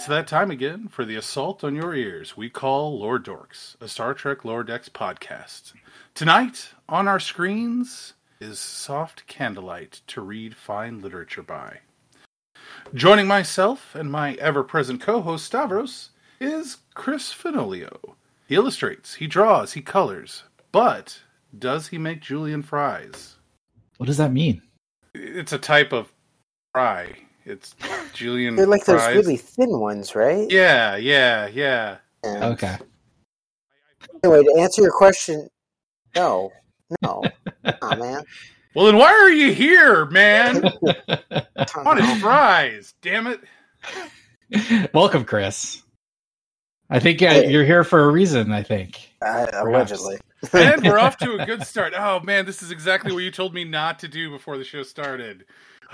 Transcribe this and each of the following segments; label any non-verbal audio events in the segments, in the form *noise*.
It's that time again for the assault on your ears we call Lower Dorks, a Star Trek Lower Decks podcast. Tonight, on our screens, is Soft Candlelight to read fine literature by. Joining myself and my ever present co host Stavros is Chris Fenoglio. He illustrates, he draws, he colors, but does he make julienne fries? What does that mean? It's a type of fry. It's julienne. They're like fries. those really thin ones, right? Yeah, yeah, yeah. Yeah. Okay. Anyway, to answer your question, no, no, *laughs* oh man, Well, then why are you here, man? I *laughs* don't On his fries, damn it. Welcome, Chris. I think uh, Hey. you're here for a reason. I think. Uh, allegedly. And we're off to a *laughs* good start. Oh man, this is exactly what you told me not to do before the show started.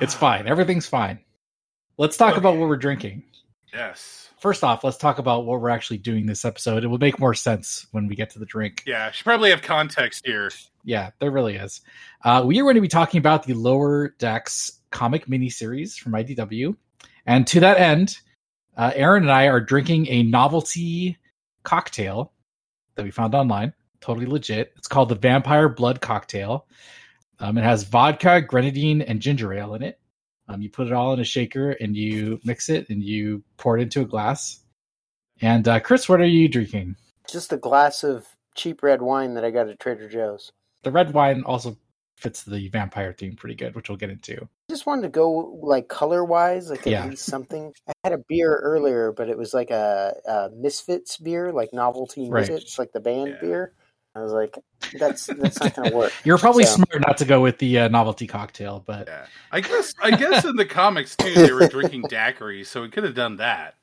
It's fine. Everything's fine. Let's talk Okay. about what we're drinking. Yes. First off, let's talk about what we're actually doing this episode. It will make more sense when we get to the drink. Yeah, should probably have context here. Yeah, there really is. Uh, we are going to be talking about the Lower Decks comic miniseries from IDW. And to that end, uh, Aaron and I are drinking a novelty cocktail that we found online. Totally legit. It's called the Vampire Blood Cocktail. Um, it has vodka, grenadine, and ginger ale in it. Um, you put it all in a shaker and you mix it and you pour it into a glass. And uh, Chris, what are you drinking? Just a glass of cheap red wine that I got at Trader Joe's. The red wine also fits the vampire theme pretty good, which we'll get into. I just wanted to go like color wise, like at Yeah. least something. I had a beer earlier, but it was like a, a Misfits beer, like novelty Right. Misfits, like the band Yeah. beer. I was like, that's that's not going to work. *laughs* You're probably So- smart not to go with the uh, novelty cocktail, but Yeah. I guess I guess in the comics too they were drinking *laughs* daiquiris, so we could have done that.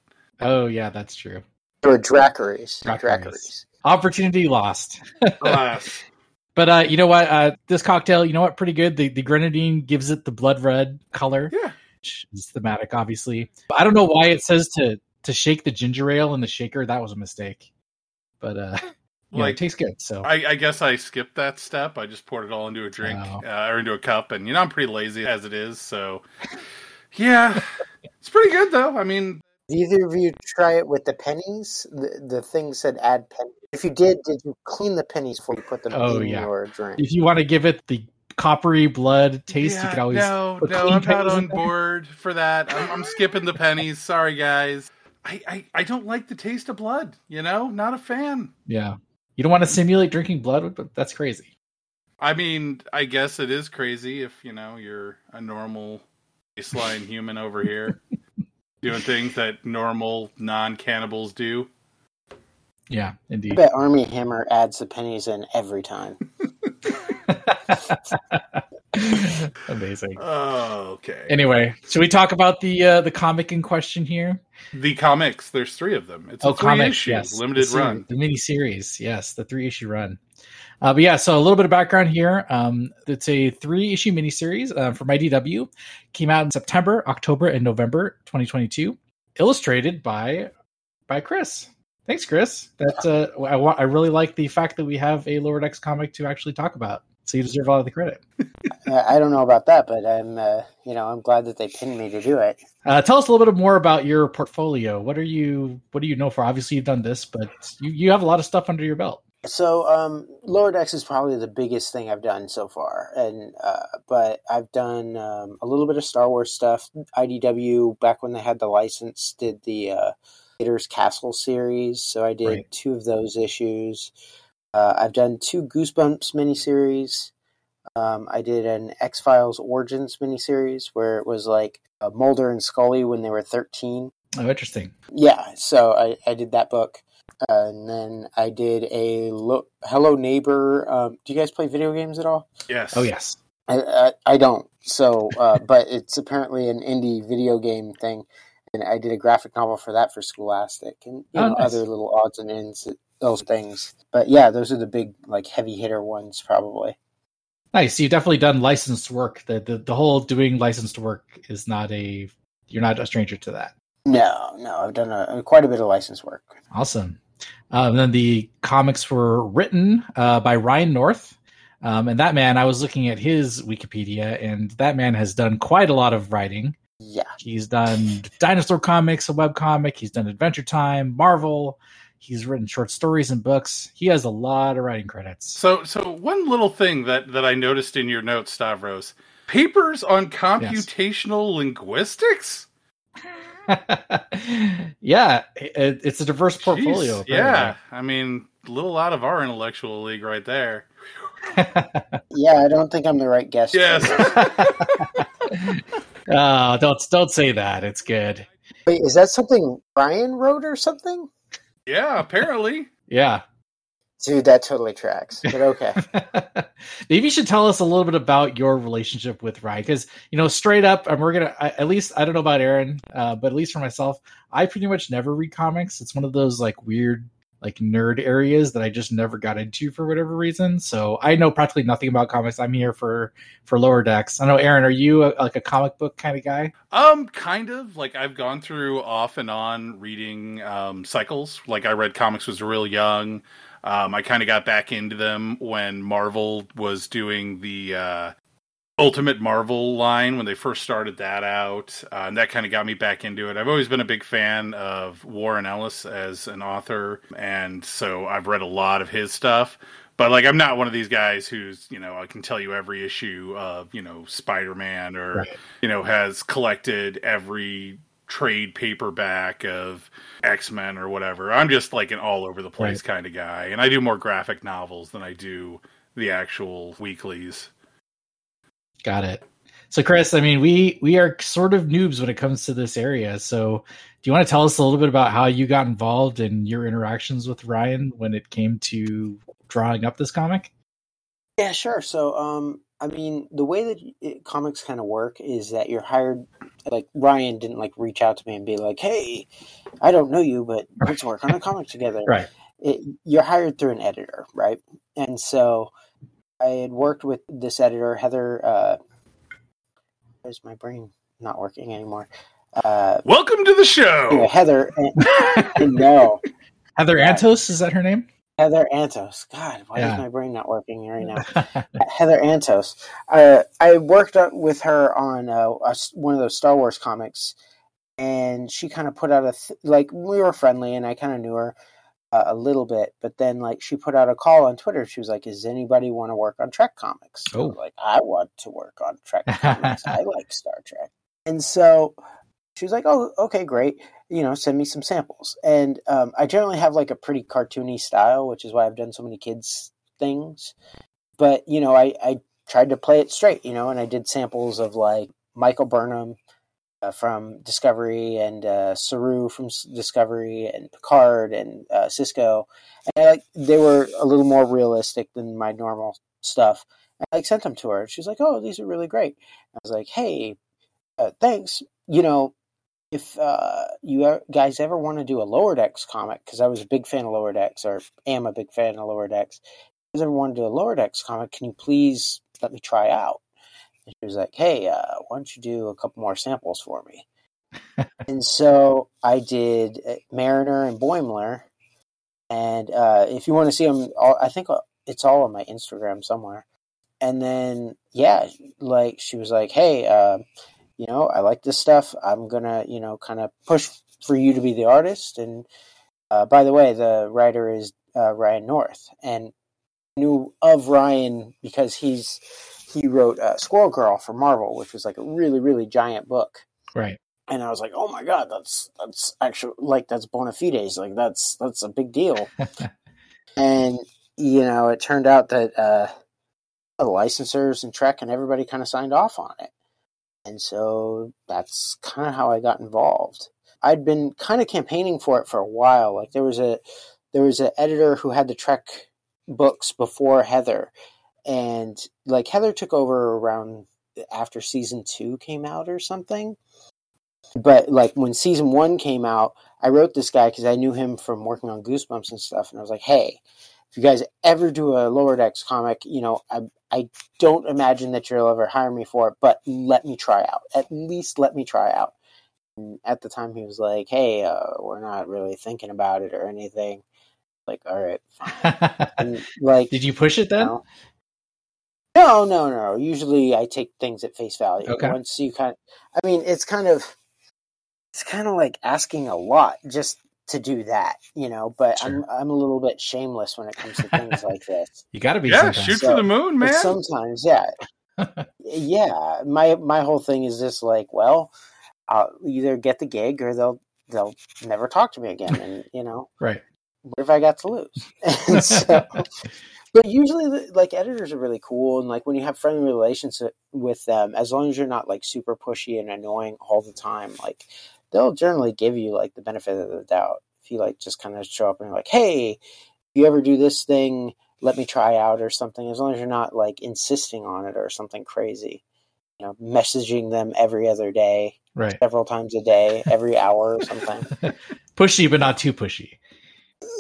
oh yeah, that's true. Or Dracarys. Dracarys. Dracarys. Opportunity lost. Alas. *laughs* But uh, you know what? Uh, this cocktail, you know what? Pretty good. The the grenadine gives it the blood red color, yeah. which is thematic, obviously. I don't know why it says to to shake the ginger ale in the shaker. That was a mistake. But uh, you know, it tastes good. So I, I guess I skipped that step. I just poured it all into a drink Oh. uh, or into a cup, and you know I'm pretty lazy as it is. So, yeah, it's pretty good though. I mean, either of you try it with the pennies? The, the thing said add pennies. If you did, did you clean the pennies before you put them Oh, in yeah. your drink? if you want to give it the coppery blood taste, you yeah, could always no, put no, clean I'm not on board for that. I'm, I'm skipping the pennies. Sorry, guys. I, I I don't like the taste of blood. You know, not a fan. Yeah, you don't want to simulate drinking blood, but that's crazy. I mean, I guess it is crazy if you know you're a normal baseline human over here *laughs* doing things that normal non-cannibals do. Yeah, I indeed. bet Armie Hammer adds the pennies in every time. *laughs* Amazing. Oh, okay. Anyway, should we talk about the uh, the comic in question here? The comics, there's three of them. It's a oh, three comics, issue yes, limited the series- run. the mini series, yes, the three issue run. Uh, but yeah, so a little bit of background here. Um, it's a three issue miniseries uh, from IDW. Came out in September, October, and November 2022. Illustrated by by Chris. Thanks, Chris. That's uh, I want. I really like the fact that we have a Lower Decks comic to actually talk about. So you deserve all of the credit. *laughs* I don't know about that, but I'm, uh, you know, I'm glad that they pinned me to do it. Uh, tell us a little bit more about your portfolio. What are you? What do you know for? Obviously, you've done this, but you, you have a lot of stuff under your belt. So, um, Lower Decks is probably the biggest thing I've done so far, and uh, but I've done um, a little bit of Star Wars stuff. IDW back when they had the license did the uh, Vader's Castle series, so I did Right. two of those issues. Uh, I've done two Goosebumps miniseries. Um, I did an X Files Origins miniseries where it was like uh, Mulder and Scully when they were thirteen. Oh, interesting. Yeah, so I, I did that book. Uh, and then I did a lo- Hello Neighbor. Um, do you guys play video games at all? Yes. Oh yes. I, I, I don't. So, uh, *laughs* but it's apparently an indie video game thing. And I did a graphic novel for that for Scholastic and you Oh, know, nice. other little odds and ends, those things. But yeah, those are the big, like, heavy hitter ones, probably. Nice. You've definitely done licensed work. The, the the whole doing licensed work is not a you're not a stranger to that. No, no, I've done a, quite a bit of licensed work. Awesome. Um, and then the comics were written uh, by Ryan North. Um, and that man, I was looking at his Wikipedia, and that man has done quite a lot of writing. Yeah. He's done dinosaur comics, a web comic. He's done Adventure Time, Marvel. He's written short stories and books. He has a lot of writing credits. So, so one little thing that that I noticed in your notes, Stavros, papers on computational linguistics. *laughs* yeah, it, it's a diverse portfolio. Jeez, yeah, I mean, a little out of our intellectual league right there. *laughs* yeah, I don't think I'm the right guest. Yes. *laughs* *laughs* oh, don't don't say that. It's good. Wait, is that something Ryan wrote or something? Yeah, apparently. yeah. Dude, that totally tracks. But okay. *laughs* Maybe you should tell us a little bit about your relationship with Ryan, because you know, straight up, and we're gonna at least I don't know about Aaron, uh, but at least for myself, I pretty much never read comics. It's one of those like weird like nerd areas that I just never got into for whatever reason. So I know practically nothing about comics. I'm here for for lower decks. I know Aaron, are you a, like a comic book kind of guy? Um, kind of. Like I've gone through off and on reading um, cycles. Like I read comics was real young. Um, I kind of got back into them when Marvel was doing the uh, Ultimate Marvel line when they first started that out, uh, and that kind of got me back into it. I've always been a big fan of Warren Ellis as an author, and so I've read a lot of his stuff. But like, I'm not one of these guys who's you know I can tell you every issue of you know Spider Man or right. you know has collected every trade paperback of X Men or whatever. I'm just like an all over the place right. kind of guy, and I do more graphic novels than I do the actual weeklies. Got it. So, Chris, I mean, we we are sort of noobs when it comes to this area. So, do you want to tell us a little bit about how you got involved in your interactions with Ryan when it came to drawing up this comic? Yeah, sure. So, um, I mean, the way that it, comics kind of work is that you're hired. Like Ryan didn't like reach out to me and be like, "Hey, I don't know you, but let's work on a comic together." *laughs* Right. It, you're hired through an editor, right? And so I had worked with this editor, Heather. Uh, where's my brain not working anymore? Uh, Welcome to the show, yeah, Heather. *laughs* no, Heather Antos is that her name? Heather Antos. God, why yeah. is my brain not working right now? *laughs* Heather Antos. Uh, I worked with her on uh, a, one of those Star Wars comics, and she kind of put out a th- like we were friendly, and I kind of knew her uh, a little bit. But then, like, she put out a call on Twitter. She was like, "Does anybody want to work on Trek comics?" Oh, like I want to work on Trek *laughs* comics. I like Star Trek, and so she was like, "Oh, okay, great. You know, send me some samples." And um, I generally have like a pretty cartoony style, which is why I've done so many kids things. But you know, I I tried to play it straight, you know, and I did samples of like Michael Burnham uh, from Discovery and uh, Saru from Discovery and Picard and uh, Sisko, and I, like they were a little more realistic than my normal stuff. And I like sent them to her. She's like, "Oh, these are really great." I was like, "Hey, uh, thanks. You know, if uh, you guys ever want to do a Lower Decks comic, because I was a big fan of Lower Decks, or am a big fan of Lower Decks, if you guys ever want to do a Lower Decks comic, can you please let me try out? And she was like, hey, uh, why don't you do a couple more samples for me? *laughs* and so I did uh, Mariner and Boimler. And uh, if you want to see them, I think uh, it's all on my Instagram somewhere. And then, yeah, like she was like, hey, uh, you know, I like this stuff. I'm gonna, you know, kind of push for you to be the artist. And uh, by the way, the writer is uh, Ryan North, and knew of Ryan because he's he wrote uh, Squirrel Girl for Marvel, which was like a really really giant book. Right. And I was like, oh my god, that's that's actually like that's bona fides, like that's that's a big deal. *laughs* and you know, it turned out that uh, the licensors and Trek and everybody kind of signed off on it. And so that's kind of how I got involved. I'd been kind of campaigning for it for a while. Like there was a there was an editor who had the Trek books before Heather, and like Heather took over around after season two came out or something. But like when season one came out, I wrote this guy because I knew him from working on Goosebumps and stuff, and I was like, hey, if you guys ever do a lower decks comic, you know, I I don't imagine that you'll ever hire me for it, but let me try out. At least let me try out. And at the time, he was like, "Hey, uh, we're not really thinking about it or anything." Like, all right, *laughs* and, like, did you push it then? You know, no, No, no, no. Usually, I take things at face value. Okay. Once you kind, I mean, it's kind of, it's kind of like asking a lot just to do that, you know. But Sure. I'm, I'm a little bit shameless when it comes to things like *laughs* this. You got to be. Yeah, sometimes. shoot So, for the moon, man. sometimes, yeah, *laughs* yeah. My my whole thing is just like, well, I'll either get the gig or they'll they'll never talk to me again, and you know, *laughs* Right. what have I got to lose? And so, but usually, like editors are really cool, and like when you have friendly relations with them, as long as you're not like super pushy and annoying all the time, like they'll generally give you like the benefit of the doubt. If you like just kind of show up and you're like, hey, if you ever do this thing, let me try out or something. As long as you're not like insisting on it or something crazy, you know, messaging them every other day, Right. several times a day, every hour or something. *laughs* Pushy, but not too pushy.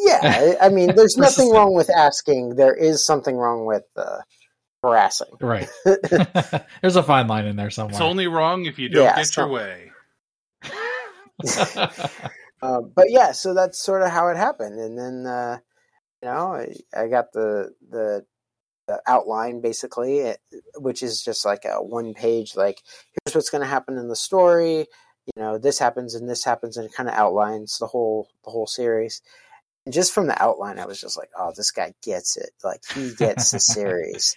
Yeah, I I mean, *laughs* there's nothing wrong with asking. There is something wrong with uh, harassing. Right. *laughs* *laughs* There's a fine line in there somewhere. It's only wrong if you don't Yeah, get so- your way. Uh, but yeah, so that's sort of how it happened. And then, uh, you know, I, I got the, the the outline basically, it, which is just like a one page, like here's what's going to happen in the story. You know, this happens and this happens, and it kind of outlines the whole the whole series. And just from the outline, I was just like, oh, this guy gets it. Like he gets the series.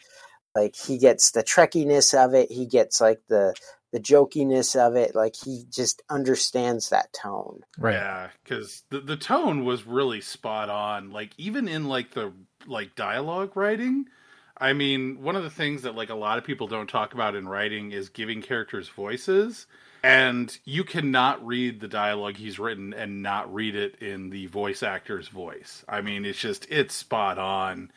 Like he gets the trekkiness of it. He gets like the the jokiness of it. Like he just understands that tone. right. Yeah, because the the tone was really spot on. Like even in like the like dialogue writing. I mean, one of the things that like a lot of people don't talk about in writing is giving characters voices. And you cannot read the dialogue he's written and not read it in the voice actor's voice. I mean, it's just it's spot on.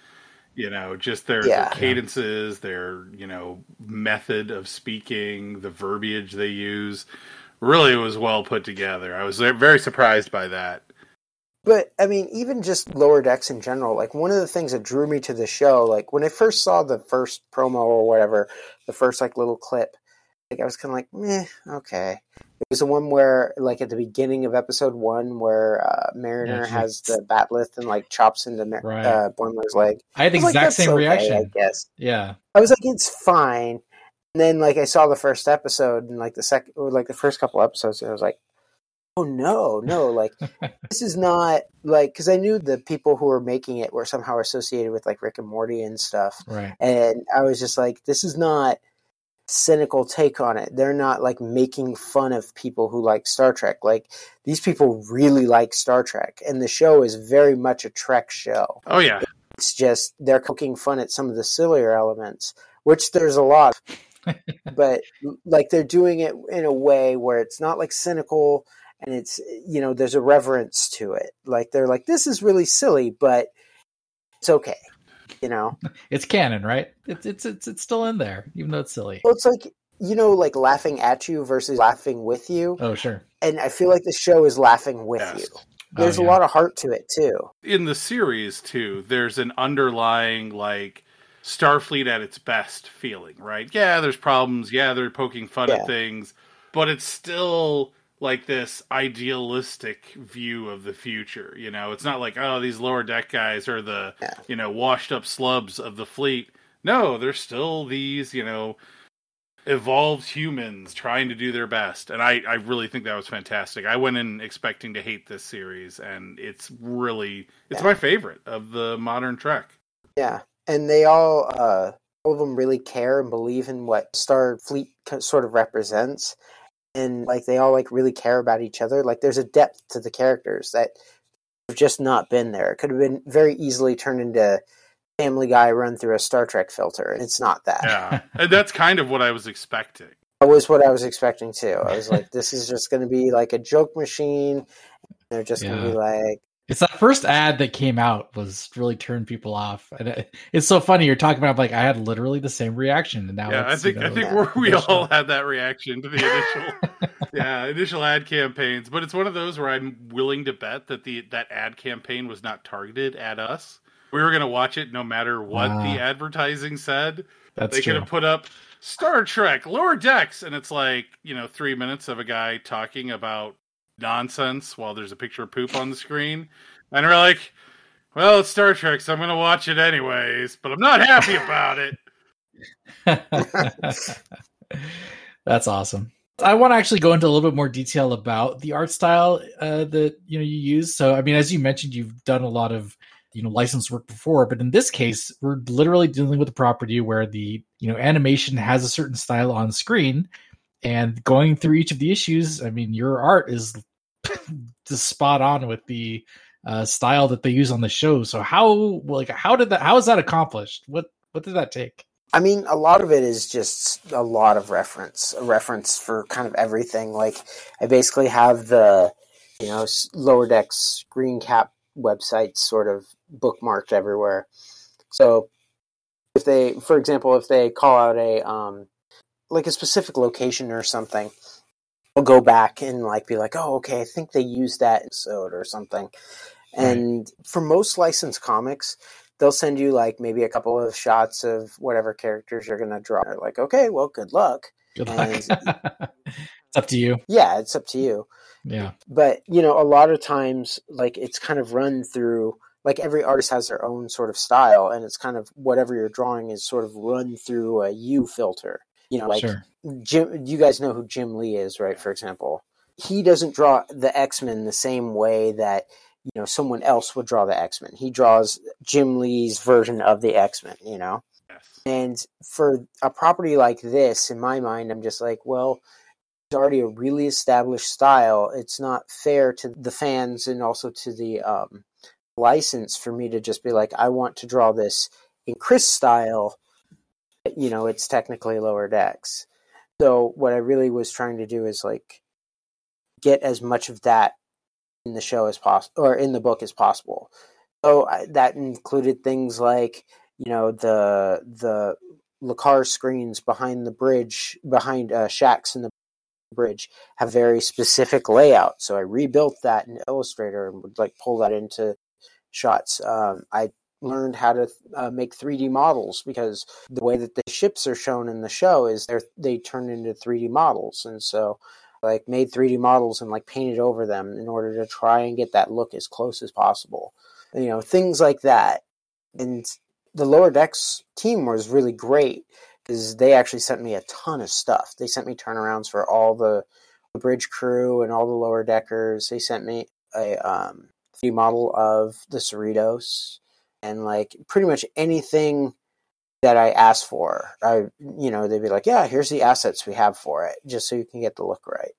You know, just their, Yeah. their cadences, their you know method of speaking, the verbiage they use really was well put together. I was very surprised by that. But I mean, even just lower decks in general, like one of the things that drew me to the show, like when I first saw the first promo or whatever, the first like little clip, like I was kind of like, meh, okay. It was the one where, like at the beginning of episode one, where uh, Mariner Yeah, has the bat'leth and like chops into Mar- Right. uh, Boimler's leg. I had the I was like, exact same okay, reaction. I guess. Yeah. I was like, it's fine. And then like I saw the first episode and like the second or like the first couple episodes, and I was like, oh no, no, like *laughs* this is not like because I knew the people who were making it were somehow associated with like Rick and Morty and stuff, Right. and I was just like, this is not cynical take on it. They're not like making fun of people who like Star Trek. Like these people really like Star Trek, and the show is very much a Trek show. Oh yeah, It's just they're poking fun at some of the sillier elements, which there's a lot. *laughs* but like they're doing it in a way where it's not like cynical and it's you know there's a reverence to it. Like they're like this is really silly, but it's okay. You know, It's canon, right? It's it's it's it's still in there, even though it's silly. well, it's like you know, like laughing at you versus laughing with you, Oh sure. and I feel like the show is laughing with Yes. you. Oh, There's yeah. a lot of heart to it too. in the series too. There's an underlying like Starfleet at its best feeling, right? Yeah, there's problems. Yeah, they're poking fun Yeah. at things, but it's still like this idealistic view of the future. You know, it's not like oh these lower deck guys are the Yeah. you know washed up slubs of the fleet. No, they're still these you know evolved humans trying to do their best and I, I really think that was fantastic i went in expecting to hate this series and it's really it's Yeah. my favorite of the modern trek Yeah, and they all, uh, all of them really care and believe in what Starfleet sort of represents, and like they all like really care about each other. Like there's a depth to the characters that have just not been there. It could have been very easily turned into Family Guy run through a Star Trek filter, and it's not that. yeah and *laughs* uh, that's kind of what i was expecting That was what I was expecting too. I was like, this is just going to be like a joke machine. They're just going to be like, It's that first ad that came out was really turned people off, and it, it's so funny. You're talking about like I had literally the same reaction, and now yeah i think you know, i think yeah, we all had that reaction to the initial *laughs* yeah initial ad campaigns but it's one of those where i'm willing to bet that the that ad campaign was not targeted at us we were going to watch it no matter what Ah. the advertising said That's they could have put up Star Trek lower decks, and it's like you know three minutes of a guy talking about nonsense while there's a picture of poop on the screen, and we're like, well, it's Star Trek, so I'm going to watch it anyways, but I'm not happy about it. *laughs* That's awesome. I want to actually go into a little bit more detail about the art style uh, that you know you use. So, I mean, as you mentioned, you've done a lot of you know licensed work before, but in this case, we're literally dealing with a property where the you know animation has a certain style on screen, and going through each of the issues, I mean, your art is just spot on with the uh, style that they use on the show. So, how like how did that? How is that accomplished? What what did that take? I mean, a lot of it is just a lot of reference, a reference for kind of everything. Like, I basically have the, you know, lower decks screen cap websites sort of bookmarked everywhere. So, if they, for example, if they call out a, um, like a specific location or something, I'll go back and like be like, oh, okay, I think they used that episode or something. And for most licensed comics, they'll send you like maybe a couple of shots of whatever characters you're going to draw. They're like, okay, well, good luck. Good luck. *laughs* it's up to you. Yeah, it's up to you. Yeah. But, you know, a lot of times, like, it's kind of run through, like, every artist has their own sort of style, and it's kind of whatever you're drawing is sort of run through a U filter. You know, like, sure. Jim, you guys know who Jim Lee is, right? For example, he doesn't draw the X Men the same way that you know someone else would draw the X Men. He draws Jim Lee's version of the X Men. You know, yes. and for a property like this, in my mind, I'm just like, well, it's already a really established style. It's not fair to the fans and also to the um, license for me to just be like, I want to draw this in Chris style. You know, it's technically lower decks. So what I really was trying to do is like get as much of that in the show as possible or in the book as possible. So I, that included things like you know the the LCARS screens behind the bridge behind uh, Shaxs in the bridge have very specific layout. So I rebuilt that in Illustrator and would like pull that into shots. Um, I learned how to uh, make 3D models because the way that the ships are shown in the show is they they turn into 3D models, and so like made 3D models and like painted over them in order to try and get that look as close as possible. You know, things like that. And the lower decks team was really great because they actually sent me a ton of stuff. They sent me turnarounds for all the, the bridge crew and all the lower deckers. They sent me a um, 3D model of the Cerritos and like pretty much anything that I asked for. I, you know, they'd be like, "Yeah, here's the assets we have for it, just so you can get the look right."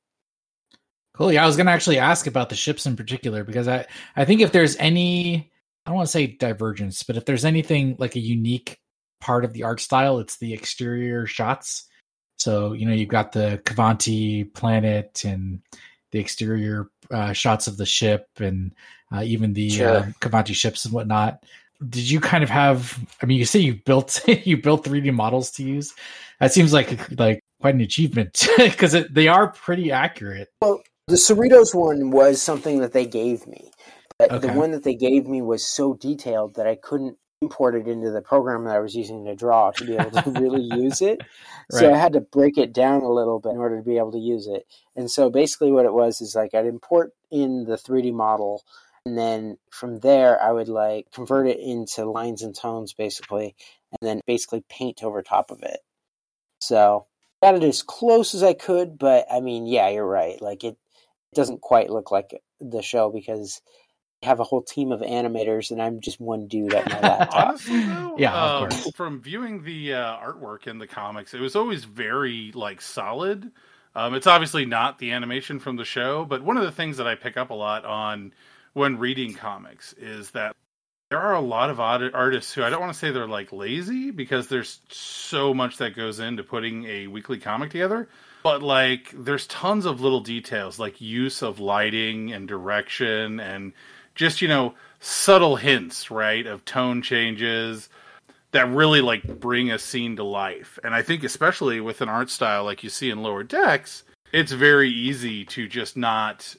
Cool. Yeah, I was going to actually ask about the ships in particular because I, I think if there's any, I don't want to say divergence, but if there's anything like a unique part of the art style, it's the exterior shots. So you know, you've got the Qvanti planet and the exterior uh, shots of the ship, and uh, even the sure. uh, Qvanti ships and whatnot did you kind of have i mean you say you built *laughs* you built 3d models to use. That seems like like quite an achievement *laughs* because they are pretty accurate. Well the cerritos one was something that they gave me. But okay. the one that they gave me was so detailed that i couldn't import it into the program that i was using to draw to be able to *laughs* really use it. Right. so i had to break it down a little bit in order to be able to use it. And so basically what it was is like i'd import in the 3d model and then from there I would like convert it into lines and tones basically, and then basically paint over top of it. So got it as close as I could, but I mean, yeah, you're right. Like it, it doesn't quite look like the show because I have a whole team of animators and I'm just one dude at my *laughs* laptop. Honestly, though, yeah, um, from viewing the uh, artwork in the comics, it was always very like solid. Um, it's obviously not the animation from the show, but one of the things that I pick up a lot on when reading comics is that there are a lot of artists who I don't want to say they're like lazy because there's so much that goes into putting a weekly comic together. But like, there's tons of little details like use of lighting and direction and just, you know, subtle hints, right, of tone changes that really like bring a scene to life. And I think, especially with an art style like you see in Lower Decks, it's very easy to just not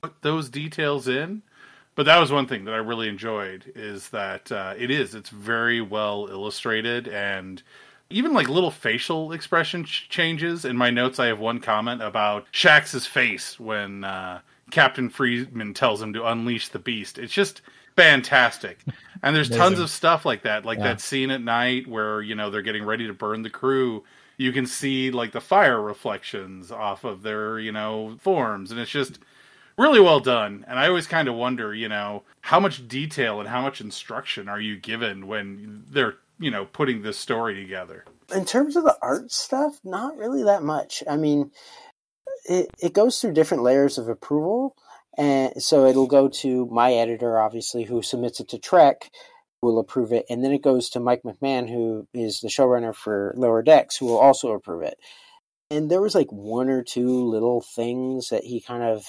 put those details in but that was one thing that I really enjoyed is that uh, it is it's very well illustrated and even like little facial expression ch- changes. In my notes, I have one comment about Shaxs's face when uh, Captain Freeman tells him to unleash the beast. It's just fantastic. And there's tons of stuff like that, like Yeah. that scene at night where you know they're getting ready to burn the crew. You can see like the fire reflections off of their you know forms, and it's just really well done. And I always kind of wonder, you know, how much detail and how much instruction are you given when they're you know putting this story together? in terms of the art stuff, not really that much. I mean, it it goes through different layers of approval, and so it'll go to my editor, obviously, who submits it to Trek, will approve it, and then it goes to Mike McMahan, who is the showrunner for Lower Decks, who will also approve it. And there was like one or two little things that he kind of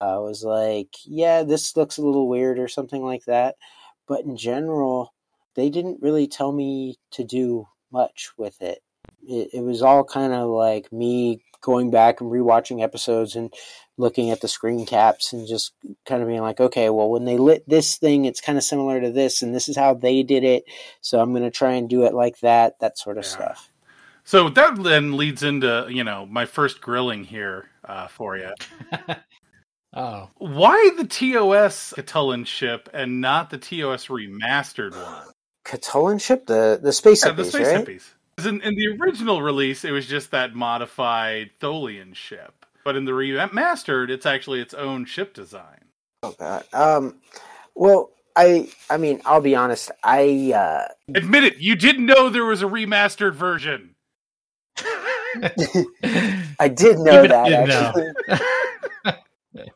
uh, was like, "Yeah, this looks a little weird" or something like that. But in general, they didn't really tell me to do much with it. It, it was all kind of like me going back and rewatching episodes and looking at the screen caps and just kind of being like, okay, well, when they lit this thing, it's kind of similar to this, and this is how they did it. So I'm going to try and do it like that, that sort of Yeah. stuff. So that then leads into you know my first grilling here uh, for you. *laughs* Oh, Why the TOS Catullan ship and not the TOS remastered one? Catullan ship, the the space Yeah, the hippies, space right? hippies. 'Cause In, in the original release, it was just that modified Tholian ship, but in the remastered, it's actually its own ship design. Oh god. Um. Well, I I mean, I'll be honest. I uh, Admit it, you didn't know there was a remastered version. *laughs* I did know Even I that didn't know. *laughs*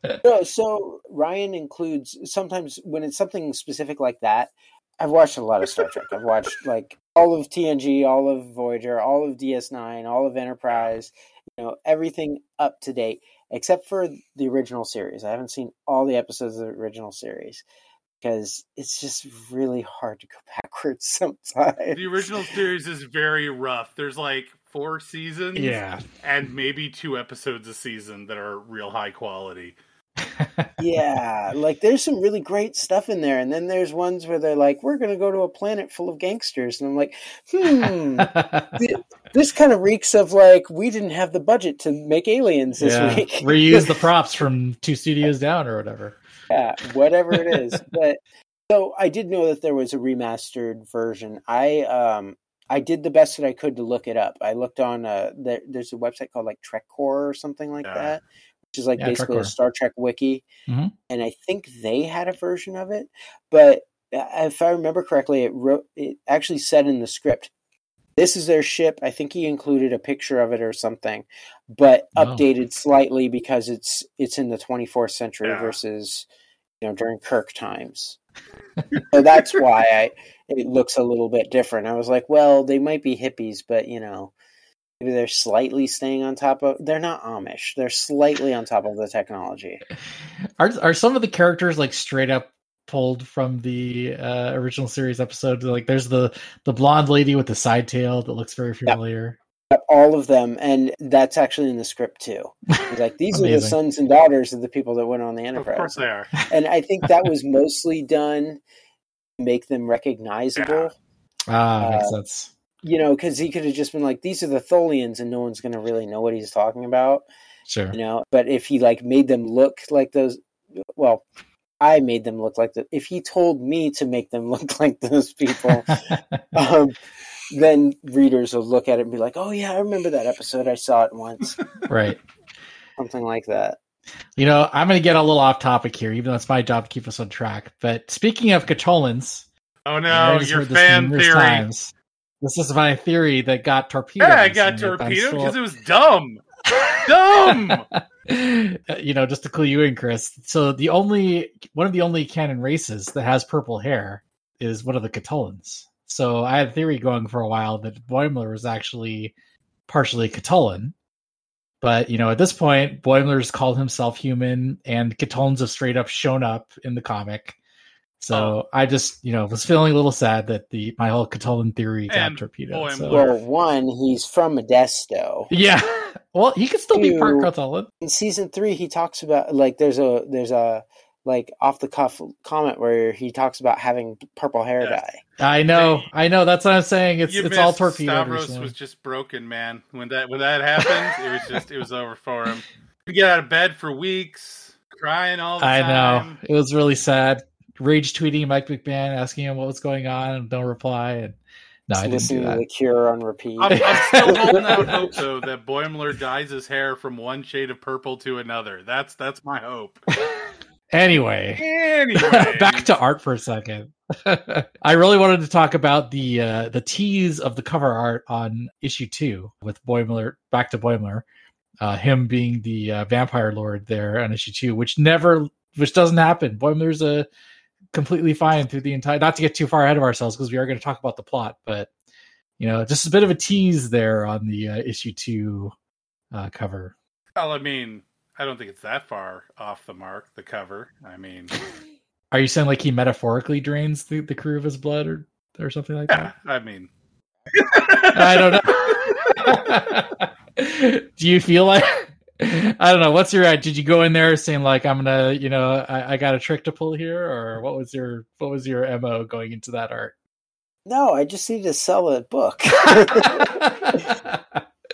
*laughs* no, so Ryan includes sometimes when it's something specific like that. I've watched a lot of Star Trek. I've watched like all of TNG, all of Voyager, all of DS9, all of Enterprise. You know everything up to date except for the original series. I haven't seen all the episodes of the original series because it's just really hard to go *laughs* backwards sometimes. The original series is very rough. There's like four seasons, yeah. and maybe two episodes a season that are real high quality. *laughs* yeah, like there's some really great stuff in there, and then there's ones where they're like, "We're going to go to a planet full of gangsters," and I'm like, "Hmm, *laughs* this kind of reeks of like we didn't have the budget to make aliens this yeah. week." Reuse the *laughs* props from two studios down or whatever. yeah, whatever it is. But so I did know that there was a remastered version. I um I did the best that I could to look it up. I looked on uh there, there's a website called like TrekCore or something like Yeah. that, which is like Yeah, basically a Star Trek wiki, Mhm. and I think they had a version of it. But uh, if I remember correctly, it wrote it actually said in the script. This is their ship. I think he included a picture of it or something, but Oh. updated slightly because it's it's in the 24th century Yeah. versus you know during Kirk times. So that's why I it looks a little bit different. I was like, well, they might be hippies, but you know, maybe they're slightly staying on top of. They're not Amish. They're slightly on top of the technology. Are are some of the characters like straight up pulled from the uh, original series episode? Like, there's the the blonde lady with the side tail that looks very familiar. All of them, and that's actually in the script too. It's like these are the sons and daughters of the people that went on the Enterprise. Of Enterprise. course they are. *laughs* and I think that was mostly done to make them recognizable. Ah, makes Uh, sense. You know, because he could have just been like, "These are the Tholians," and no one's going to really know what he's talking about. Sure. You know, but if he like made them look like those, well, I made them look like the. If he told me to make them *laughs* look like those people, *laughs* um, then readers will look at it and be like, "Oh yeah, I remember that episode. I saw it once." *laughs* right. Something like that. You know, I'm going to get a little off topic here, even though it's my job to keep us on track. But speaking of Catullans, Oh no, your heard this fan theory. times. This is my theory that got torpedoed. Yeah, I got recently, but I'm torpedoed still- because it was dumb. dumb. *laughs* Uh, you know, just to clue you in, Chris. So the only one of the only canon races that has purple hair is one of the Catullans. So I had a theory going for a while that Boimler was actually partially Catullan. But you know, at this point, Boimler's called himself human, and Catullans have straight up shown up in the comic. So oh. I just, you know, was feeling a little sad that the my whole Catullan theory got And torpedoed. so- Well, one, he's from Modesto. Yeah. *laughs* Well, he could still be part Two. Catullan. in season three he talks about like there's a there's a like off the cuff comment where he talks about having purple hair Yeah. dye I know, Hey, I know. That's what I'm saying. It's it's all missed. torpedoed. Stavros recently. was just broken, man. When that when that happened, it was just it was over for him. He get out of bed for weeks, crying all the I time. know. It was really sad. rage tweeting Mike McMahan, asking him what was going on, and no reply. And no, I didn't listening do to that. the Cure on repeat. I'm, I'm still *laughs* holding out hope though that Boimler dyes his hair from one shade of purple to another. That's that's my hope. Anyway, Anyway, *laughs* back to art for a second. *laughs* I really wanted to talk about the uh, the tease of the cover art on issue two with Boimler. Back to Boimler, uh, him being the uh, vampire lord there on issue two, which never, which doesn't happen. Boimler's a completely fine through the entire. Not to get too far ahead of ourselves because we are going to talk about the plot, but you know, just a bit of a tease there on the uh, issue two uh, cover. Well, I mean, I don't think it's that far off the mark. The cover. I mean, Are you saying like he metaphorically drains the, the crew of his blood or or something like yeah. that? I mean, *laughs* I don't know. *laughs* Do you feel like I don't know? What's your did you go in there saying like I'm gonna you know I, I got a trick to pull here or what was your what was your mo going into that art? no, I just need to sell a book. *laughs*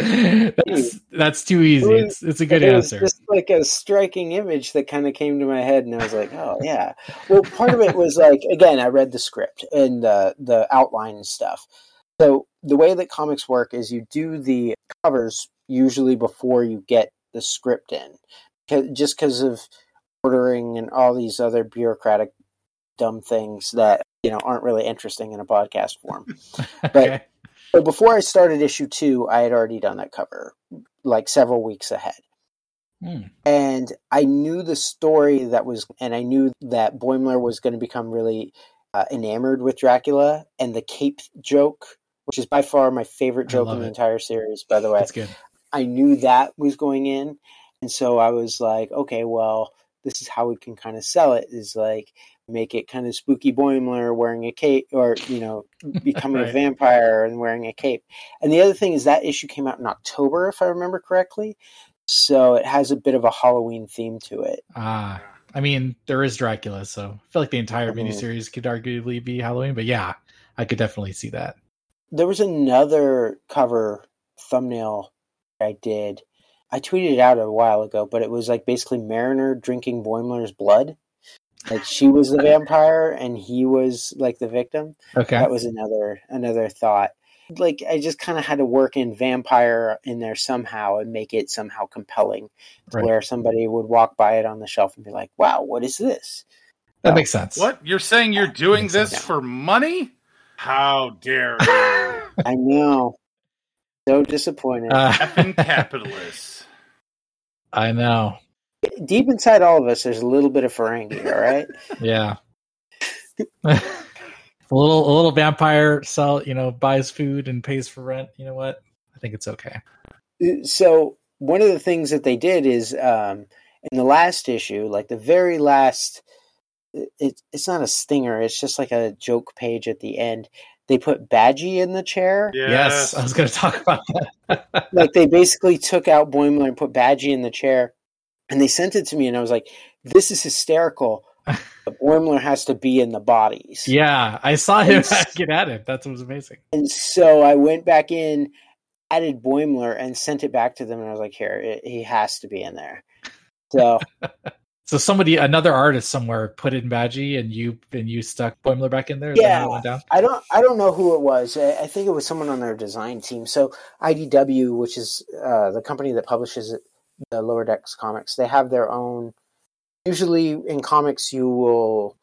Hmm. that's that's too easy. It's it's a good it answer. just like a striking image that kind of came to my head, and I was like, "Oh yeah." Well, part of it was like, again, I read the script and the the outline and stuff. So the way that comics work is you do the covers usually before you get the script in, just because of ordering and all these other bureaucratic dumb things that you know aren't really interesting in a podcast form. *laughs* okay. So before I started issue two, I had already done that cover like several weeks ahead. Hmm. And I knew the story that was, and I knew that Boimler was going to become really uh, enamored with Dracula and the cape joke, which is by far my favorite joke in the it. entire series, by the way. That's good. I knew that was going in. And so I was like, okay, well, this is how we can kind of sell it is like make it kind of spooky Boimler wearing a cape or, you know, becoming *laughs* Right. a vampire and wearing a cape. And the other thing is that issue came out in October, if I remember correctly. So it has a bit of a Halloween theme to it. Ah, I mean, there is Dracula, so I feel like the entire Mhm. miniseries could arguably be Halloween. But yeah, I could definitely see that. There was another cover thumbnail I did. I tweeted it out a while ago, but it was like basically Mariner drinking Boimler's blood. Like she was the vampire and he was like the victim. Okay. That was another another thought. Like I just kind of had to work in vampire in there somehow and make it somehow compelling, Right. where somebody would walk by it on the shelf and be like, "Wow, what is this?" That makes sense. what you're saying? You're doing this sense. for money? How dare you, *laughs* I know. So disappointed. Uh, effing *laughs* capitalists? I know. Deep inside all of us, there's a little bit of Ferengi. All right. *laughs* Yeah. *laughs* a little a little vampire sell you know buys food and pays for rent. You know what? I think it's okay. so one of the things that they did is um, in the last issue, like the very last, it, it's not a stinger. It's just like a joke page at the end. They put Badgie in the chair. Yes, I was going to talk about that. Like they basically took out Boimler and put Badgie in the chair, and they sent it to me, and I was like, "This is hysterical." *laughs* But Boimler has to be in the bodies. yeah, I saw him It's- *laughs* get at it. That was amazing. And so I went back in, added Boimler, and sent it back to them. And I was like, here, it, he has to be in there. So *laughs* So somebody, another artist somewhere, put in Badgie, and you and you stuck Boimler back in there. Is that how Yeah. it went down. I don't, I don't know who it was. I, I think it was someone on their design team. So IDW, which is uh, the company that publishes it, the Lower Decks comics, they have their own. Usually in comics, you will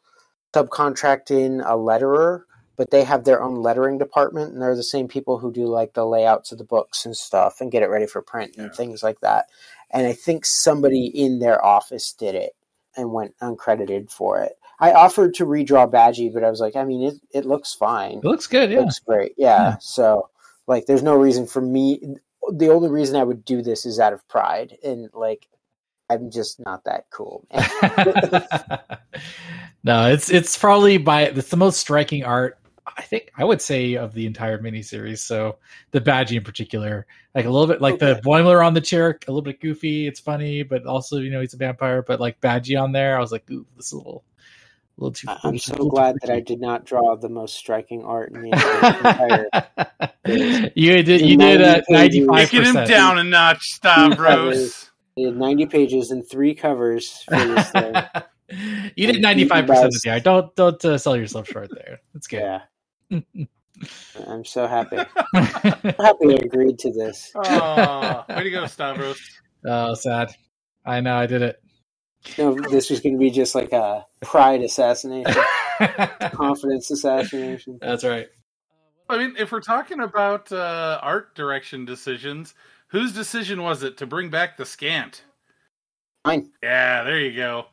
subcontract in a letterer, but they have their own lettering department, and they're the same people who do like the layouts of the books and stuff, and get it ready for print and Yeah. things like that. And I think somebody in their office did it and went uncredited for it. I offered to redraw Badgie, but I was like, I mean, it, it looks fine. It looks good. It looks great. Yeah. Yeah. So, like, there's no reason for me. The only reason I would do this is out of pride. And, like, I'm just not that cool. *laughs* no, it's it's probably by it's the most striking art I think I would say of the entire miniseries. So the Badgie in particular, like a little bit like the Okay. Boimler on the chair, a little bit goofy. It's funny, but also you know he's a vampire. But like Badgie on there, I was like, ooh, this is a little, a little too. I- little I'm so glad that I did not draw the most striking art in the *laughs* entire. you did you In did 90 uh, ninety five Taking him down a notch, Stavros. *laughs* I had 90 pages and three covers for this *laughs* thing. You did ninety five percent of the art. Don't don't uh, sell yourself short there. That's good. Yeah. I'm so happy. I'm happy I agreed to this. Oh, way to go, Stavros. oh, sad. I know I did it. No, this was going to be just like a pride assassination, *laughs* confidence assassination. That's right. I mean, if we're talking about uh, art direction decisions, whose decision was it to bring back the skant? Mine. Yeah, there you go.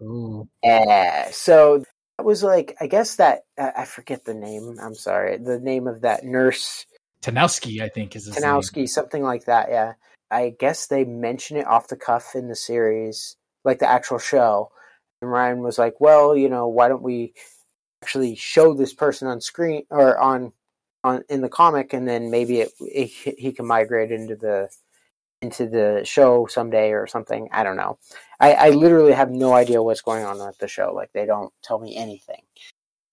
Ooh. Yeah. So that was like, I guess that I I forget the name. I'm sorry, the name of that nurse Tanowski, I think, is his name. Tanowski, something like that. Yeah. I guess they mention it off the cuff in the series, like the actual show. And Ryan was like, "Well, you know, why don't we actually show this person on screen or on on in the comic, and then maybe it, it he can migrate into the into the show someday or something. I don't know. I, I literally have no idea what's going on with the show. Like they don't tell me anything.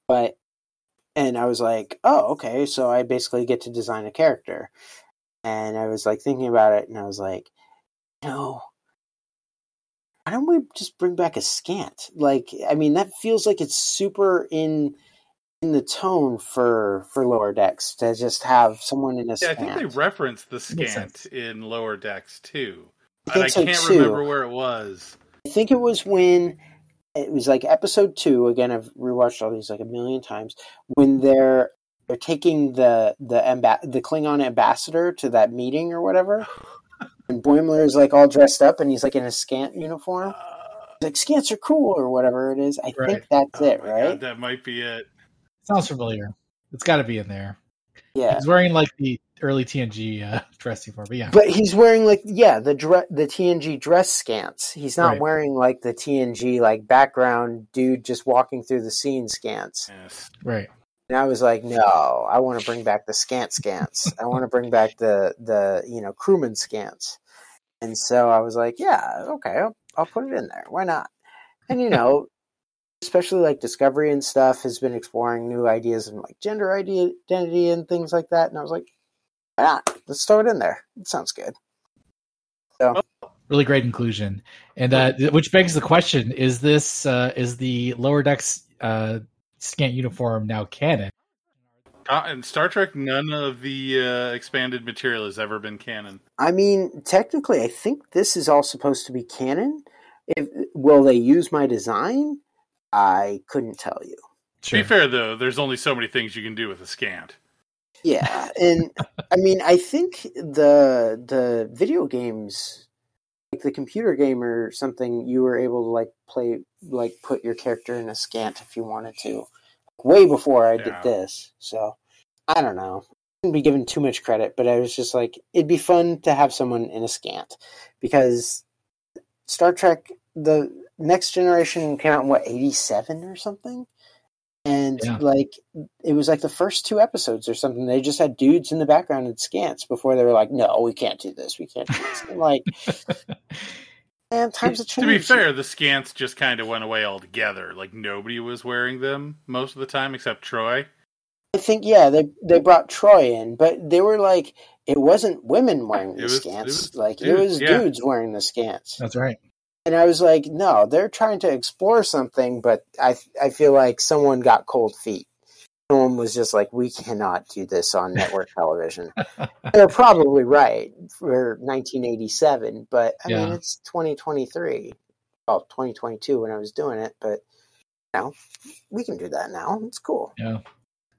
But and I was like, oh, okay. So I basically get to design a character. And I was like thinking about it, and I was like, no. Why don't we just bring back a skant? Like, I mean, that feels like it's super in in the tone for for lower decks to just have someone in a Yeah, I think they referenced the skant in lower decks too. I And I think so, can't too. remember where it was. I think it was when it was like episode two. Again, I've rewatched all these like a million times. When they're they're taking the the amba- the Klingon ambassador to that meeting or whatever, *sighs* and Boimler is like all dressed up and he's like in a skant uniform. He's like skants are cool or whatever it is. I Right. think that's Oh it, right? God, that might be it. Sounds familiar. It's got to be in there. Yeah. He's wearing like the early TNG uh, *laughs* dress uniform, but yeah. But he's wearing like yeah the dre- the TNG dress skants. He's not Right. wearing like the TNG like background dude just walking through the scene skants. Yes. right. And I was like, no, I want to bring back the skant skants. I want to bring back the the you know crewman skants. And so I was like, yeah, okay, I'll, I'll put it in there. Why not? And you know, especially like Discovery and stuff has been exploring new ideas and like gender identity and things like that. And I was like, why not? Let's throw it in there. It sounds good. So. Really great inclusion, and uh, which begs the question: Is this uh, is the lower decks uh, skant uniform now canon? Uh, in Star Trek, none of the uh, expanded material has ever been canon. I mean, technically, I think this is all supposed to be canon. If will they use my design? I couldn't tell you. To be fair, though, there's only so many things you can do with a skant. Yeah, and *laughs* I mean, I think the the video games, like the computer game or something, you were able to like play, like put your character in a skant if you wanted to, way before I did this. So I don't know. I shouldn't be given too much credit, but I was just like, it'd be fun to have someone in a skant because Star Trek, the next generation came out in what eighty seven or something. And Yeah. like it was like the first two episodes or something. They just had dudes in the background in skants before they were like, "No, we can't do this. We can't do this." Like, *laughs* man, times have To be fair, the skants just kind of went away altogether. Like nobody was wearing them most of the time except Troi. I think yeah, they they brought Troi in, but they were like, it wasn't women wearing the was- it was like it dudes, was yeah. dudes wearing the skants. That's right. And I was like, no, they're trying to explore something, but I I feel like someone got cold feet. Someone was just like, we cannot do this on network television. They're probably right for 1987, but I mean, it's 2023. Well, 2022 when I was doing it, but you know, we can do that now. It's cool. Yeah.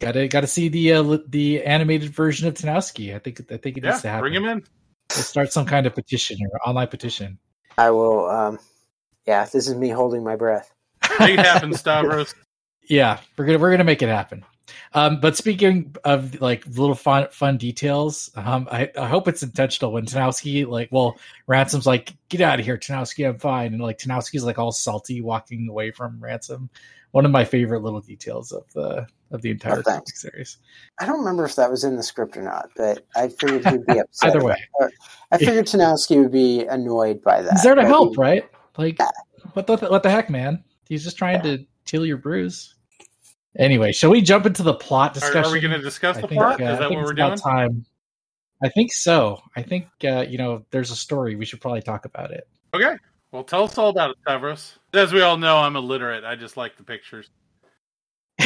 Got to got to see the uh, the animated version of Tanowski. I think I think it Yeah, needs to happen. bring him in. Let's start some kind of petition or online petition. I will. Um, yeah, this is me holding my breath. Make it happen, *laughs* Stavros. yeah, we're gonna we're gonna make it happen. Um, but speaking of like little fun fun details, um, I, I hope it's intentional when Tanowski like, well, Ransom's like, get out of here, Tanowski, I'm fine, and like Tanowski's like all salty walking away from Ransom. One of my favorite little details of the of the entire Oh, series. I don't remember if that was in the script or not, but I figured he'd be upset. Either way. *laughs* I figured Tanowski would be annoyed by that. He's there to help, he- right? Like, Yeah. what the what the heck, man? He's just trying to heal your bruise. Anyway, shall we jump into the plot Are, discussion? are we going to discuss I the think, plot? uh, Is I that think what we're about doing? Time. I think so. I think uh, you know there's a story. We should probably talk about it. Okay. Well, tell us all about it, Stavros. As we all know, I'm illiterate. I just like the pictures. *laughs*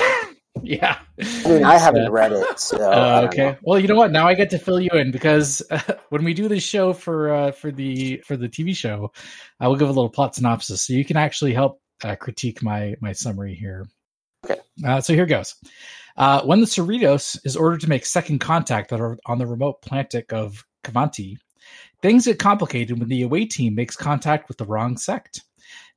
yeah. I mean, I haven't Uh, read it, so Uh, okay. know. Well, you know what? Now I get to fill you in because uh, *laughs* when we do this show for uh, for the for the TV show, I will give a little plot synopsis, so you can actually help uh, critique my my summary here. Okay. Uh, so here goes. Uh, when the Cerritos is ordered to make second contact on on the remote planet of Qvanti, things get complicated when the away team makes contact with the wrong sect.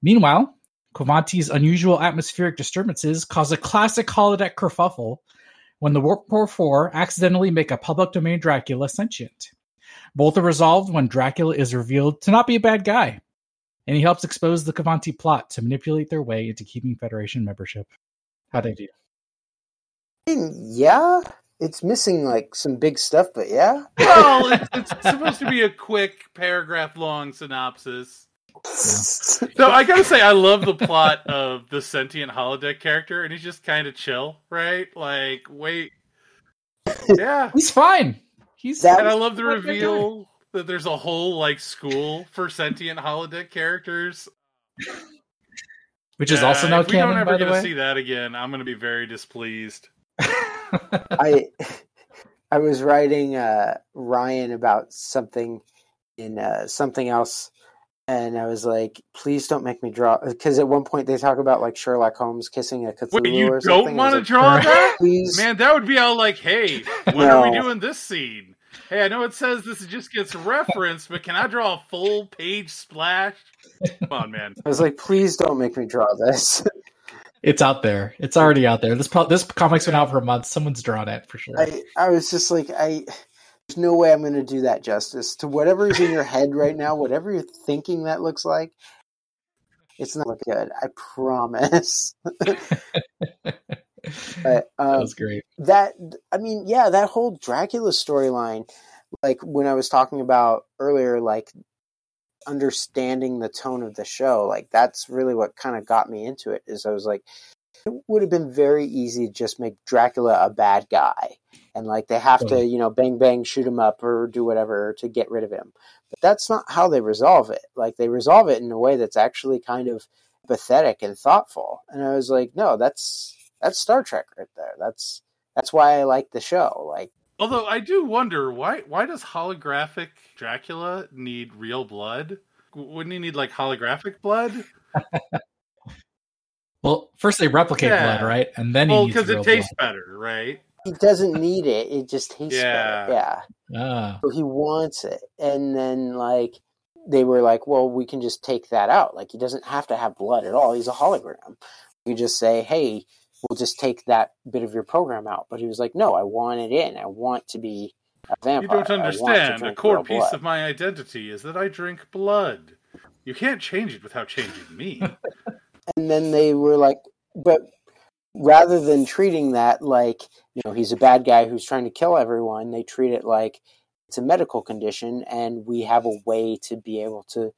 Meanwhile, Qvanti's unusual atmospheric disturbances cause a classic holodeck kerfuffle when the Warp Core 4 accidentally make a public domain Dracula sentient. Both are resolved when Dracula is revealed to not be a bad guy, and he helps expose the Qvanti plot to manipulate their way into keeping Federation membership. How'd I do? I yeah, it's missing like some big stuff, but yeah. Well, *laughs* it's, it's supposed to be a quick paragraph long synopsis. *laughs* So I gotta say, I love the plot of the sentient holodeck character, and he's just kind of chill, right? Like, wait, yeah. He's fine. He's That- And I love the Not a bad reveal that there's a whole like school for sentient holodeck characters. Which is also now if we don't canon, ever by the get way. to see that again, I'm gonna be very displeased. *laughs* I I was writing uh, Ryan about something in uh, something else, and I was like, "Please don't make me draw." Because at one point they talk about like Sherlock Holmes kissing a Cthulhu Wait, you or don't want to like, draw that? Please, Man, that would be all like, hey, *laughs* when are we doing this scene? Hey, I know it says this just gets referenced, but can I draw a full page splash? Come on, man. I was like, "Please don't make me draw this." *laughs* it's out there. It's already out there. This pro- this comic's been out for a month. Someone's drawn it for sure. I I was just like, I there's no way I'm going to do that justice to whatever is in your head right now, whatever you're thinking that looks like. It's not looking good. I promise. *laughs* *laughs* But, *laughs* that um, was great. that I mean, yeah, that whole Dracula storyline, like when I was talking about earlier, like understanding the tone of the show, like that's really what kind of got me into it. Is I was like, it would have been very easy to just make Dracula a bad guy, and like they have to, you know, bang bang, shoot him up or do whatever to get rid of him. But that's not how they resolve it. Like they resolve it in a way that's actually kind of pathetic and thoughtful. And I was like, no, that's that's Star Trek right there. That's that's why I like the show. Like, Although I do wonder why why does holographic Dracula need real blood? Wouldn't he need like holographic blood? *laughs* Well, first they replicate Yeah. blood, right? And then he Well, needs because real it tastes better, right? he doesn't need it; it just tastes Yeah. better. Yeah, blood. Ah, so he wants it, and then like they were like, well, we can just take that out. Like he doesn't have to have blood at all. He's a hologram. You just say, hey, we'll just take that bit of your program out. But he was like, no, I want it in. I want to be a vampire. You don't I want to understand. A core piece blood." of my identity is that I drink blood. You can't change it without changing me. *laughs* and then they were like but rather than treating that like you know he's a bad guy who's trying to kill everyone they treat it like it's a medical condition and we have a way to be able to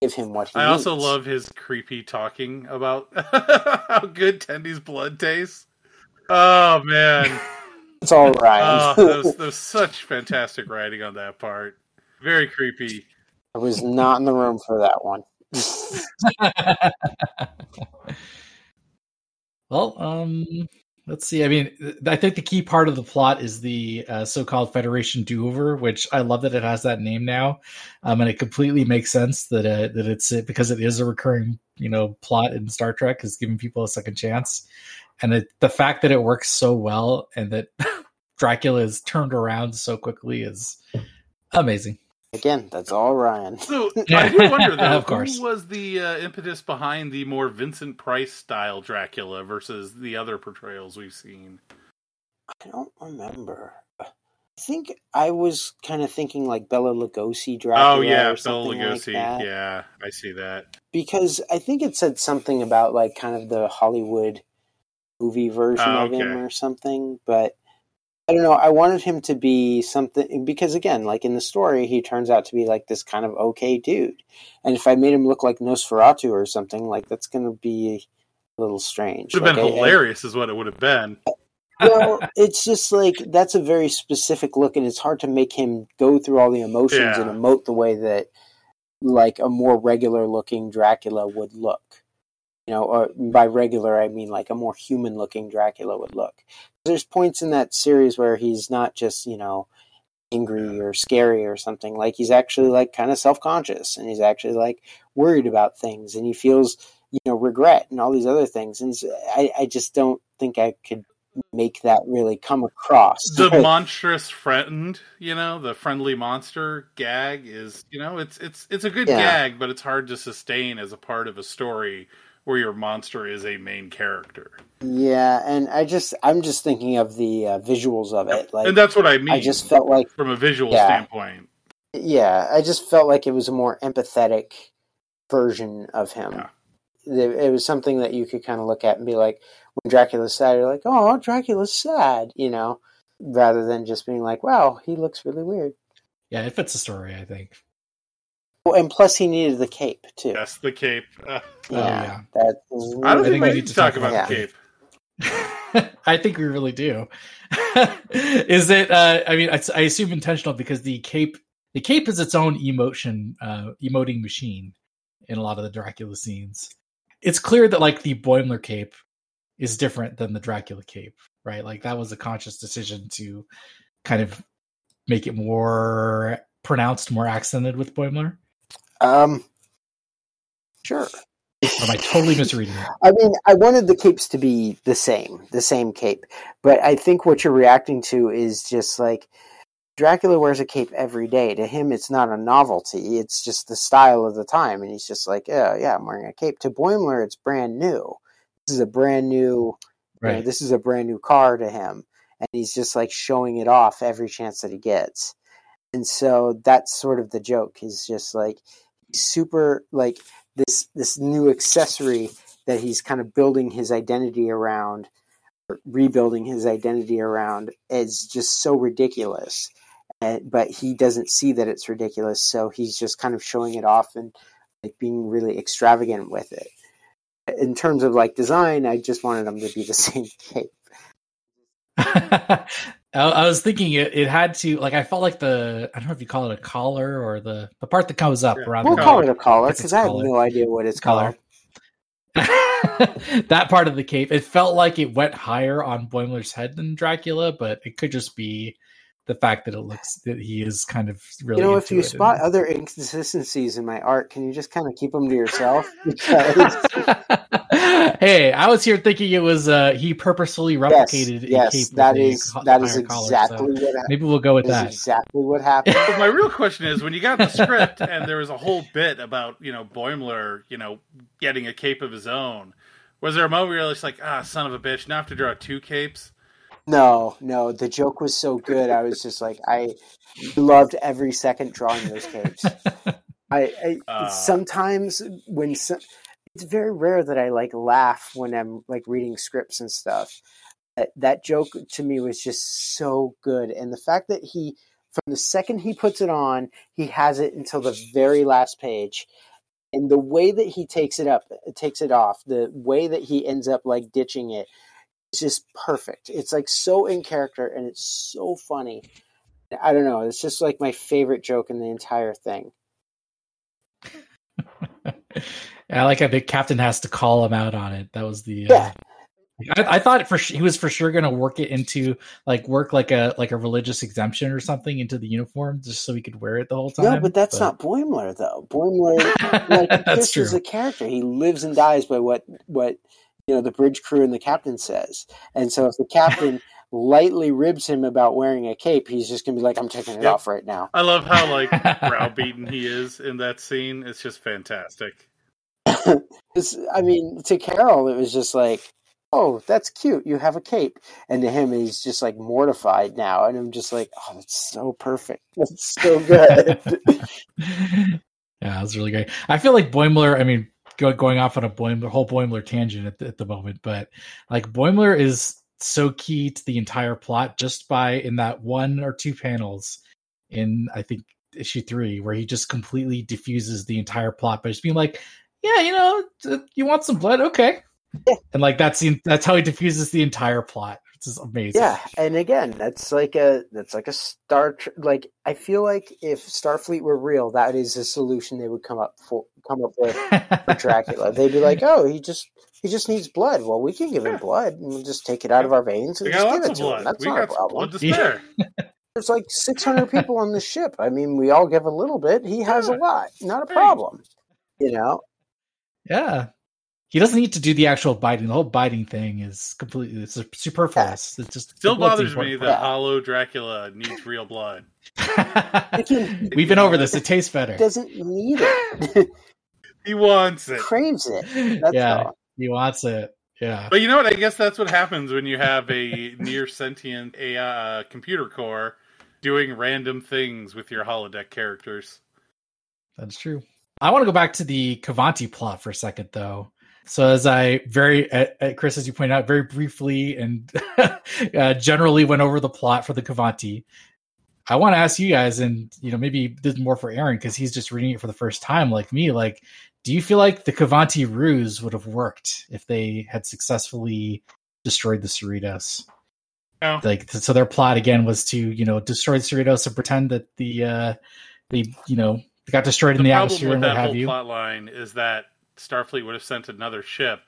give him what he I also needs. love his creepy talking about *laughs* how good Tendi's blood tastes. Oh man, it's all right. oh, right *laughs* that, was, that was such fantastic writing on that part. Very creepy. i was not in the room for that one *laughs* well, um, let's see. I mean, I think the key part of the plot is the uh, so-called Federation do-over, which I love that it has that name now, um, and it completely makes sense that uh, that it's because it is a recurring, you know, plot in Star Trek is giving people a second chance, and it, the fact that it works so well and that *laughs* Dracula is turned around so quickly is amazing. Again that's all ryan So I *laughs* do wonder though, *laughs* Of course. who was the uh, impetus behind the more Vincent Price style Dracula versus the other portrayals we've seen? i don't remember i think i was kind of thinking like Bela Lugosi Dracula oh yeah, or Bela something like that. yeah, I see that. because I think it said something about like kind of the Hollywood movie version Oh, of him or something, but I don't know. I wanted him to be something because again, like in the story, he turns out to be like this kind of okay dude, and if I made him look like Nosferatu or something, like that's going to be a little strange. Would have been Like, I- I- hilarious, is what it would have been. well, *laughs* it's just like that's a very specific look, and it's hard to make him go through all the emotions Yeah. and emote the way that like a more regular looking Dracula would look. You know, or by regular I mean like a more human looking Dracula would look. There's points in that series where he's not just, you know, angry or scary or something. Like he's actually like kind of self conscious and he's actually like worried about things and he feels, you know, regret and all these other things. And I, I just don't think I could make that really come across. The monstrous friend, you know, the friendly monster gag is, you know, it's it's it's a good Yeah. gag, but it's hard to sustain as a part of a story where your monster is a main character. Yeah, and I just I'm just thinking of the uh, visuals of it. Like and that's what I mean. I just felt like from a visual Yeah. standpoint. yeah, I just felt like it was a more empathetic version of him. Yeah. It, it was something that you could kind of look at and be like, when Dracula's sad, you're like, oh, Dracula's sad, you know, rather than just being like, wow, he looks really weird. Yeah, it fits the story, I think. Well, and plus, he needed the cape too. Yes, the cape. *laughs* Uh, Oh, yeah. that. I don't think, think we we need to talk about about the cape. *laughs* I think we really do. *laughs* is it? Uh, I mean, I, I assume intentional because the cape, the cape is its own emotion, uh, emoting machine in a lot of the Dracula scenes. It's clear that like the Boimler cape is different than the Dracula cape, right? Like that was a conscious decision to kind of make it more pronounced, more accented with Boimler. Um, sure. *laughs* Am I totally misreading it? I mean, I wanted the capes to be the same, the same cape. But I think what you're reacting to is just like Dracula wears a cape every day. To him, it's not a novelty. It's just the style of the time. And he's just like, yeah, yeah, I'm wearing a cape. To Boimler, it's brand new. This is a brand new, you know, this is a brand new car to him. And he's just like showing it off every chance that he gets. And so that's sort of the joke is just like super like this this new accessory that he's kind of building his identity around rebuilding his identity around is just so ridiculous. And, but he doesn't see that it's ridiculous so he's just kind of showing it off and like being really extravagant with it. In terms of like design i just wanted him to be the *laughs* same cape *laughs* I, I was thinking it, it had to like I felt like the I don't know if you call it a collar or the the part that comes up Yeah. around we'll the call it a collar because i have collar. no idea what it's called *laughs* that part of the cape. It felt like it went higher on Boimler's head than Dracula, but it could just be the fact that it looks that he is kind of really. you know if you spot and- other inconsistencies in my art can you just kind of keep them to yourself *laughs* because *laughs* hey, I was here thinking it was uh he purposefully replicated a yes cape. that with a is co- that is higher collar, exactly so what happened. maybe we'll go with That is that. exactly what happened. *laughs* But my real question is when you got the script and there was a whole bit about, you know, Boimler, you know, getting a cape of his own, was there a moment where you're just like, ah, son of a bitch, now I have to draw two capes? No, no, the joke was so good. I was just like, I loved every second drawing those capes. I, I *laughs* Uh. sometimes when some, it's very rare that I like laugh when I'm like reading scripts and stuff. That, that joke to me was just so good, and the fact that he, from the second he puts it on, he has it until the very last page, and the way that he takes it up, takes it off, the way that he ends up like ditching it, is just perfect. It's like so in character, and it's so funny. I don't know. It's just like my favorite joke in the entire thing. *laughs* I like how the captain has to call him out on it. That was the. Yeah. Uh, I, I thought for he was for sure going to work it into like work like a like a religious exemption or something into the uniform just so he could wear it the whole time. No, but that's not Boimler though. Boimler, *laughs* like that's this true. is a character. He lives and dies by what what you know the bridge crew and the captain says. And so if the captain *laughs* lightly ribs him about wearing a cape, he's just gonna be like, "I'm taking it Yep. off right now." I love how, like, *laughs* browbeaten he is in that scene. It's just fantastic. *laughs* 'Cause, I mean, to Carol, it was just like, "Oh, that's cute. You have a cape," and to him, he's just like mortified now. And I'm just like, "Oh, that's so perfect. That's so good." yeah, that was really great. I feel like Boimler. I mean, go, going off on a Boimler whole Boimler tangent at the, at the moment, but like Boimler is so key to the entire plot just by in that one or two panels in I think issue three where he just completely diffuses the entire plot by just being like, "Yeah, you know, you want some blood? Okay." Yeah. And like that's the, that's how he diffuses the entire plot. It's This is amazing. Yeah, and again, that's like a that's like a Star Tr- like I feel like if Starfleet were real, that is a solution they would come up for come up with for Dracula. *laughs* They'd be like, "Oh, he just he just needs blood. Well, we can give him blood, and we'll just take it out of our veins and We just give it of to him. That's We not a got some problem." blood to spare. *laughs* *laughs* There's like 600 people on the ship. I mean, we all give a little bit. He has a lot. Not a problem. You know? yeah. He doesn't need to do the actual biting. The whole biting thing is completely it's superfluous. It just Still the blood's the bothers me that Yeah. Hollow Dracula needs real blood. can- *laughs* We've been over this. It tastes better. Doesn't need it. *laughs* He wants it. Craves it. *laughs* That's yeah, all. he wants it. Yeah. But you know what? I guess that's what happens when you have a near sentient AI uh, computer core doing random things with your holodeck characters. That's true. I want to go back to the Qvanti plot for a second, though. So, as I very, uh, Chris, as you pointed out, very briefly and *laughs* uh, generally went over the plot for the Qvanti. I want to ask you guys, and you know, maybe this is more for Aaron because he's just reading it for the first time, like me. Like, do you feel like the Qvanti ruse would have worked if they had successfully destroyed the Cerritos? No. Like, so their plot again was to, you know, destroy the Cerritos and pretend that the, uh, they, you know, got destroyed in the atmosphere and what have you. plot line is that Starfleet would have sent another ship,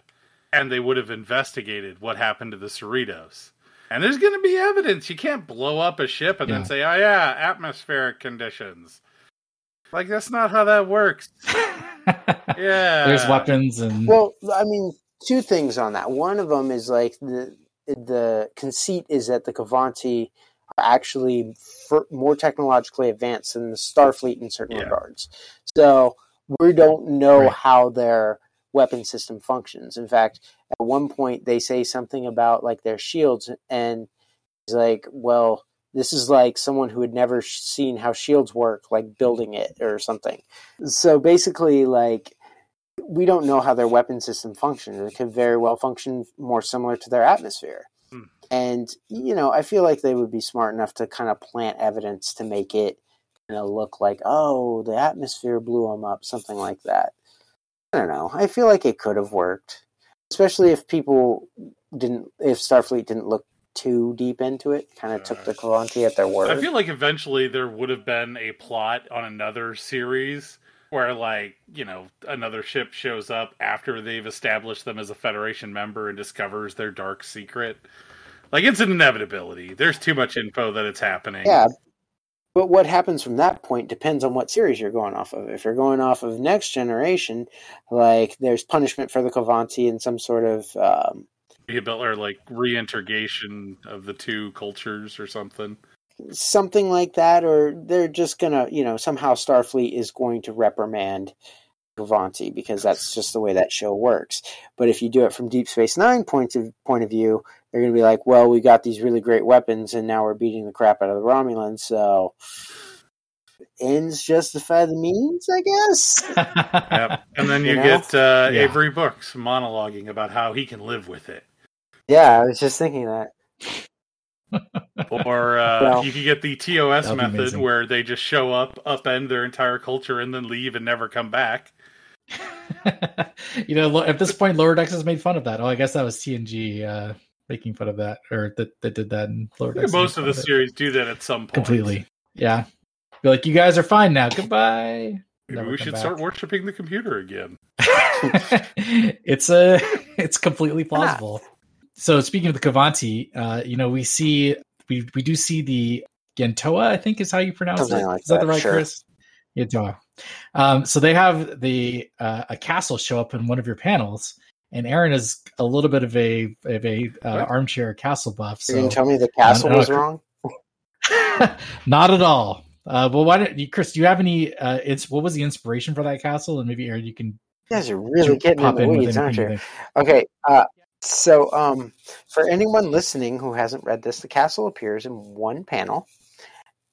and they would have investigated what happened to the Cerritos. And there's going to be evidence. You can't blow up a ship and Yeah. then say, "Oh yeah, atmospheric conditions." Like that's not how that works. *laughs* Yeah, There's weapons and Well, I mean, two things on that. One of them is like the the conceit is that the Qvanti are actually fir- more technologically advanced than the Starfleet in certain Yeah. regards. So we don't know Right. how their weapon system functions. In fact, at one point they say something about like their shields, and he's like, "Well." This is like someone who had never seen how shields work, like building it or something. So basically, like we don't know how their weapon system functions. It could very well function more similar to their atmosphere. Hmm. And, you know, I feel like they would be smart enough to kind of plant evidence to make it of look like, oh, the atmosphere blew them up, something like that. I don't know. I feel like it could have worked, especially if people didn't, if Starfleet didn't look too deep into it, kind of took the Qvanti at their word. I feel like eventually there would have been a plot on another series where, like, you know, another ship shows up after they've established them as a Federation member and discovers their dark secret. Like, it's an inevitability. There's too much info that it's happening. Yeah. But what happens from that point depends on what series you're going off of. If you're going off of Next Generation, like there's punishment for the Qvanti and some sort of um, Or, like, reintegration of the two cultures or something. something like that, or they're just gonna, you know, somehow Starfleet is going to reprimand Qvanti because that's just the way that show works. But if you do it from Deep Space Nine point of point of view, they're gonna be like, well, we got these really great weapons, and now we're beating the crap out of the Romulans, so ends justify the means, I guess. *laughs* Yep. And then you, You know? get uh, Yeah. Avery Brooks monologuing about how he can live with it. Yeah, I was just thinking that. *laughs* Or uh, Well- you could get the TOS method where they just show up, upend their entire culture, and then leave and never come back. *laughs* you know, at this point, Lower Decks has made fun of that. Oh, I guess that was TNG uh, making fun of that, or that that did that in Florida. I most of the fun it. series do that at some point. completely. Yeah, be like, you guys are fine now. Goodbye. Maybe Never we should back. start worshiping the computer again. *laughs* it's a *laughs* it's completely plausible. So speaking of the Qvanti, uh, you know, we see we we do see the Yentoa, I think is how you pronounce Something it. like is that, the right, sure. Chris? Yentoa. Um, so they have the uh, a castle show up in one of your panels, and Aaron is a little bit of a of a uh, armchair castle buff. You're gonna tell me the castle was wrong? *laughs* not at all. Uh, well, why don't you, Chris? Do you have any? Uh, it's what was the inspiration for that castle? And maybe Aaron, you can You guys are really getting in the in weeds, aren't you? you. Okay, uh, so um, for anyone listening who hasn't read this, the castle appears in one panel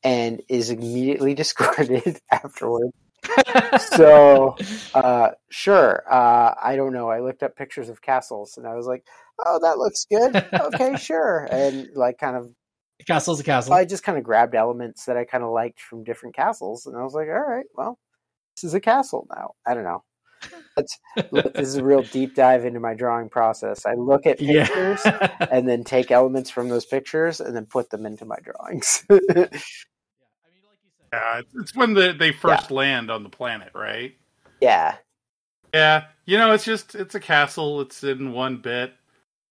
and is immediately *laughs* discarded afterward. *laughs* So, uh, sure, uh, I don't know. I looked up pictures of castles and I was like, "Oh, that looks good. Okay, *laughs* sure." And like, kind of, Castle's a castle. I just kind of grabbed elements that I kind of liked from different castles, and I was like, "All right, well, this is a castle now." I don't know. Look, this is a real deep dive into my drawing process. I look at pictures Yeah. and then take elements from those pictures and then put them into my drawings. *laughs* Yeah, it's when the, they first land on the planet, right? yeah. Yeah, you know, it's just it's a castle. It's in one bit.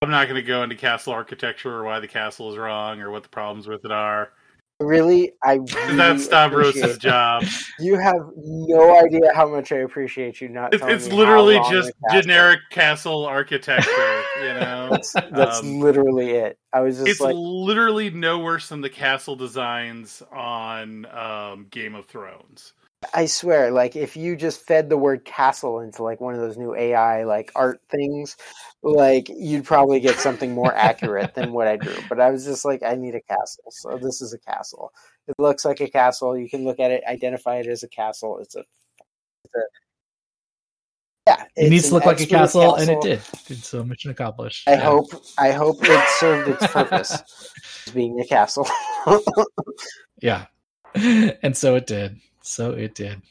I'm not going to go into castle architecture or why the castle is wrong or what the problems with it are. Really, I really That's Stavros' job. *laughs* You have no idea how much I appreciate you not. It's, it's literally just castle- generic castle architecture. You *laughs* know, That's, that's Um, literally it. I was just it's like, literally no worse than the castle designs on um, Game of Thrones. I swear, like if you just fed the word castle into like one of those new AI like art things, like you'd probably get something more accurate than what I drew. But I was just like, I need a castle, so this is a castle. It looks like a castle. You can look at it, identify it as a castle. It's a, it's a yeah. It needs to look like a expert castle, and it did. Did so mission accomplished. I Yeah. hope I hope it served its purpose, as *laughs* being a castle. *laughs* Yeah. *laughs* And so it did. So it did.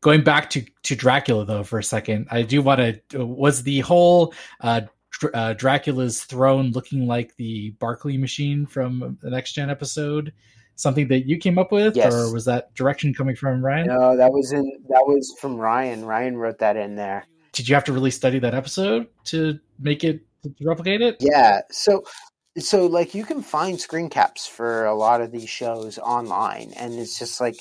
Going back to to Dracula though for a second, I do want to was the whole uh, Dr- uh Dracula's throne looking like the Barclay machine from the next gen episode something that you came up with Yes. or was that direction coming from Ryan? no, that was in that was from Ryan. Ryan wrote that in there. Did you have to really study that episode to make it to replicate it? Yeah. So so like you can find screen caps for a lot of these shows online and it's just like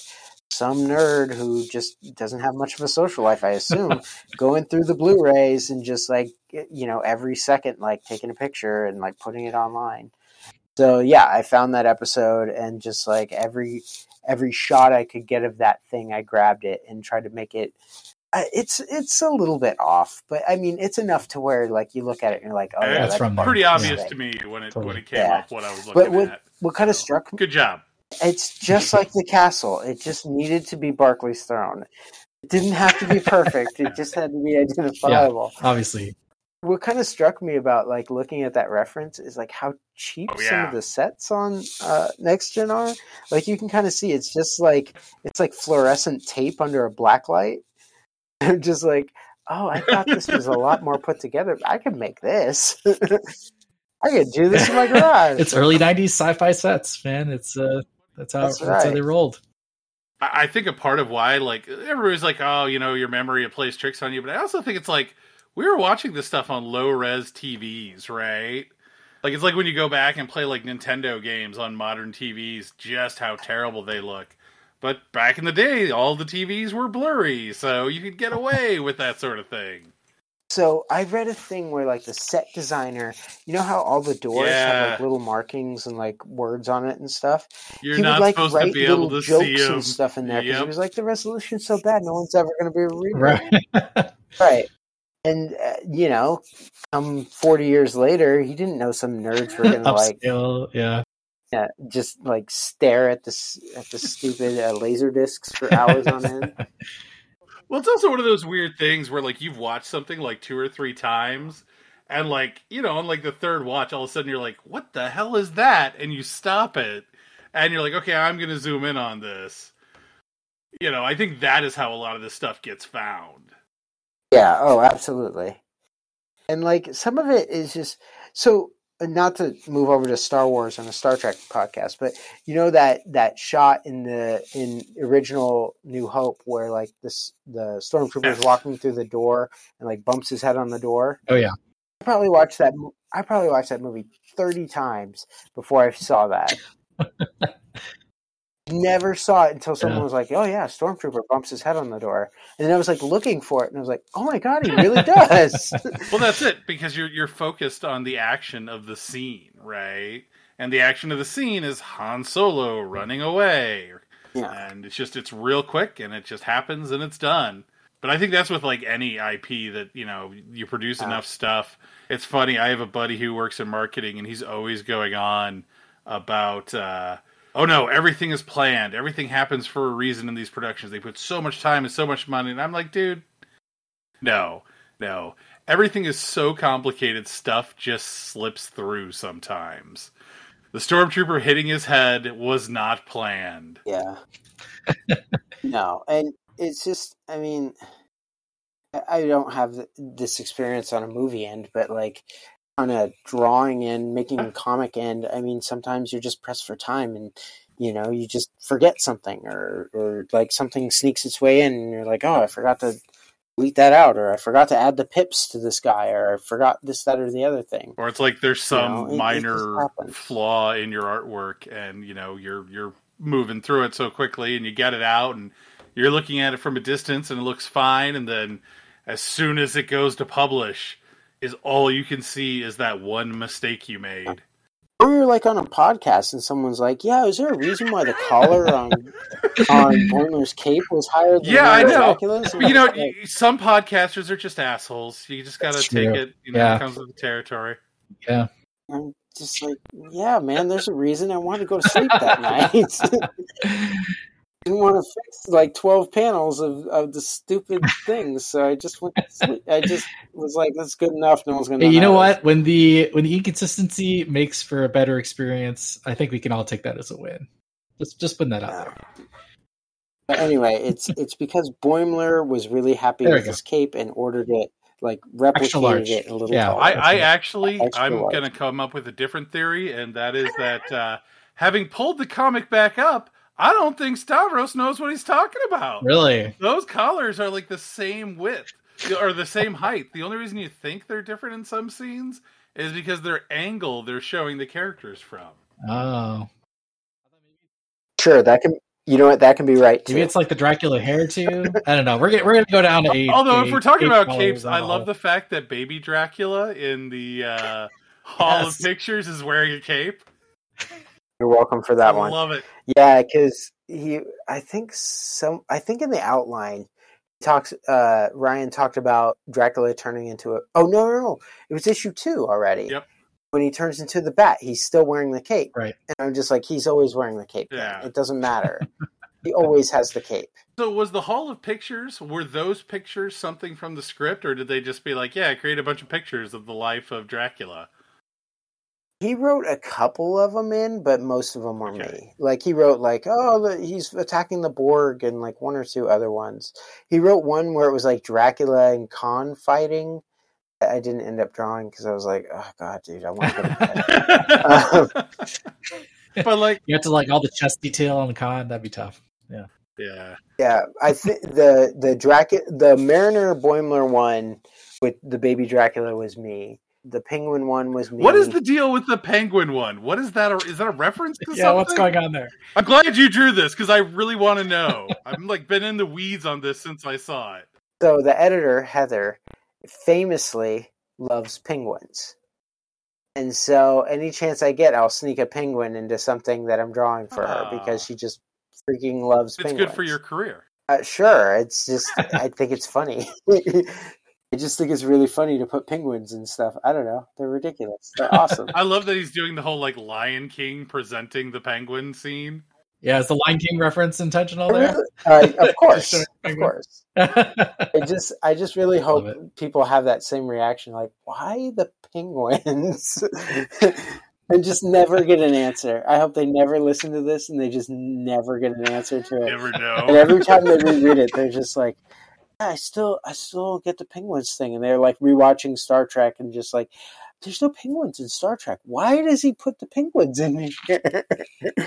some nerd who just doesn't have much of a social life, I *laughs* assume, going through the Blu-rays and just like you know every second like taking a picture and like putting it online. So yeah, I found that episode and just like every every shot I could get of that thing, I grabbed it and tried to make it. Uh, it's it's a little bit off, but I mean it's enough to where like you look at it and you're like, oh, yeah, That's from Pretty obvious thing. to me when it Totally. when it came Yeah. up what I was looking But what at. what kind of struck me Good job. It's just like the castle. It just needed to be Barclay's throne. It didn't have to be perfect. it just had to be *laughs* identifiable. Obviously. What kind of struck me about like looking at that reference is like how cheap Oh, some of the sets on uh, Next Gen are. Like you can kind of see it's just like it's like fluorescent tape under a black light. *laughs* I'm just like, oh, I thought this was a lot more put together. I could make this. *laughs* I could do this in my garage. It's early 90s sci-fi sets, man. It's uh that's how That's that's, how they rolled. I I think a part of why, like, everybody's like, oh, you know, your memory it plays tricks on you. But I also think it's like we were watching this stuff on low res TVs, right? Like, it's like when you go back and play like Nintendo games on modern TVs, just how terrible they look. But back in the day, all the TVs were blurry, so you could get *laughs* away with that sort of thing. So I read a thing where like the set designer, you know how all the doors have like little markings and like words on it and stuff. You're he not would like supposed write to be able little to jokes see and stuff in there because he was like the resolution's so bad, no one's ever going to be able to read it. Right. *laughs* Right. And uh, you know, come forty years later, he didn't know some nerds were going to like yeah. yeah, just like stare at this at the stupid uh, laser discs for hours on end. *laughs* Well, it's also one of those weird things where like you've watched something like two or three times, and like you know, on like the third watch, all of a sudden you're like, "What the hell is that?" And you stop it, and you're like, "Okay, I'm going to zoom in on this." You know, I think that is how a lot of this stuff gets found. Yeah, oh, absolutely. And like some of it is just so not to move over to Star Wars on a Star Trek podcast, but you know that that shot in the in original New Hope where like this the stormtrooper is walking through the door and like bumps his head on the door. Oh yeah. I probably watched that. I probably watched that movie thirty times before I saw that. *laughs* Never saw it until someone Yeah. was like, "Oh yeah, stormtrooper bumps his head on the door," and then I was like looking for it, and I was like, "Oh my god, he really *laughs* does!" *laughs* Well, that's it because you're you're focused on the action of the scene, right? And the action of the scene is Han Solo running away, yeah, and it's just it's real quick and it just happens and it's done but i think that's with like any ip that you know you produce Uh. enough stuff it's funny i have a buddy who works in marketing and he's always going on about uh oh no everything is planned. Everything happens for a reason in these productions. They put so much time and so much money and i'm like dude no no. Everything is so complicated. Stuff just slips through sometimes. The stormtrooper hitting his head was not planned. Yeah. *laughs* no, and it's just, I mean, I don't have this experience on a movie end, but like on a drawing end, making a comic end, I mean, sometimes you're just pressed for time and you know, you just forget something or, or like something sneaks its way in and you're like, oh, I forgot to delete that out or I forgot to add the pips to this guy or I forgot this, that, or the other thing. Or it's like there's some You know, it- it minor happens. flaw in your artwork and you know, you're you're moving through it so quickly and you get it out and you're looking at it from a distance and it looks fine and then as soon as it goes to publish is all you can see is that one mistake you made. Or you're like on a podcast and someone's like, yeah, is there a reason why the collar on *laughs* on Boimler's cape was higher than Yeah, I know. Dracula's? But, you know, Like, some podcasters are just assholes. You just got to take true. it. You know, Yeah. it comes with the territory. Yeah. I'm just like, yeah, man, there's a reason I wanted to go to sleep that *laughs* night. *laughs* Didn't want to fix like 12 panels of, of the stupid *laughs* things, so I just went to sleep. I just was like, that's good enough. No one's going to Hey, you know what? When the when the inconsistency makes for a better experience, I think we can all take that as a win. Just just putting that out there. But anyway, it's it's because Boimler was really happy There with his cape and ordered it, like Extra replicated it a little Yeah. taller. I, I actually, Extra I'm large. going to come up with a different theory, and that is that uh, having pulled the comic back up, I don't think Stavros knows what he's talking about. Really? Those collars are like the same width or the same height. The only reason you think they're different in some scenes is because their angle they're showing the characters from. Oh. Sure, that can. You know what? That can be right too. Maybe it's like the Dracula hair too. I don't know. We're gonna, we're gonna go down to eight. Although, if we're talking about capes, I love the fact that Baby Dracula in the uh, *laughs* Hall Yes. of Pictures is wearing a cape. You're welcome for that one. I one. love it. Yeah, because he, I think some, I think in the outline, he talks. Uh, Ryan talked about Dracula turning into a. Oh no, no, no! It was issue two already. Yep. When he turns into the bat, he's still wearing the cape. Right. And I'm just like, he's always wearing the cape. Yeah. It doesn't matter. *laughs* he always has the cape. So, was the Hall of Pictures, were those pictures something from the script, or did they just be like, yeah, create a bunch of pictures of the life of Dracula? He wrote a couple of them in, but most of them were Okay. me. Like he wrote like, oh, the, he's attacking the Borg, and like one or two other ones. He wrote one where it was like Dracula and Khan fighting. I didn't end up drawing because I was like, oh god, dude, I want to go to bed. Um, *laughs* but, like, You have to like all the chest detail on the Khan. That'd be tough. yeah. yeah, Yeah, I think the the Dracula, the Mariner Boimler one with the baby Dracula was me. The Penguin one was me. What is the deal with the penguin one? What is that? Is that a reference to *laughs* Yeah. something? What's going on there? I'm glad you drew this because I really want to know. I've like been in the weeds on this since I saw it. So the editor Heather famously loves penguins. And so any chance I get, I'll sneak a penguin into something that I'm drawing for her because Ah. she just freaking loves It's penguins. good for your career. Uh, sure, it's just I think it's funny. *laughs* I just think it's really funny to put penguins and stuff. I don't know, they're ridiculous. They're awesome. *laughs* I love that he's doing the whole like Lion King presenting the penguin scene. Yeah. Is the Lion King reference intentional there? uh, of *laughs* course, of course. I just I just really hope people have that same reaction, like why the penguins, *laughs* and just never get an answer. I hope they never listen to this and they just never get an answer to it. Never know. And every time they reread it, they're just like, "Yeah, I still I still get the penguins thing, and they're like rewatching Star Trek and just like. There's no penguins in Star Trek. Why does he put the penguins in here? *laughs*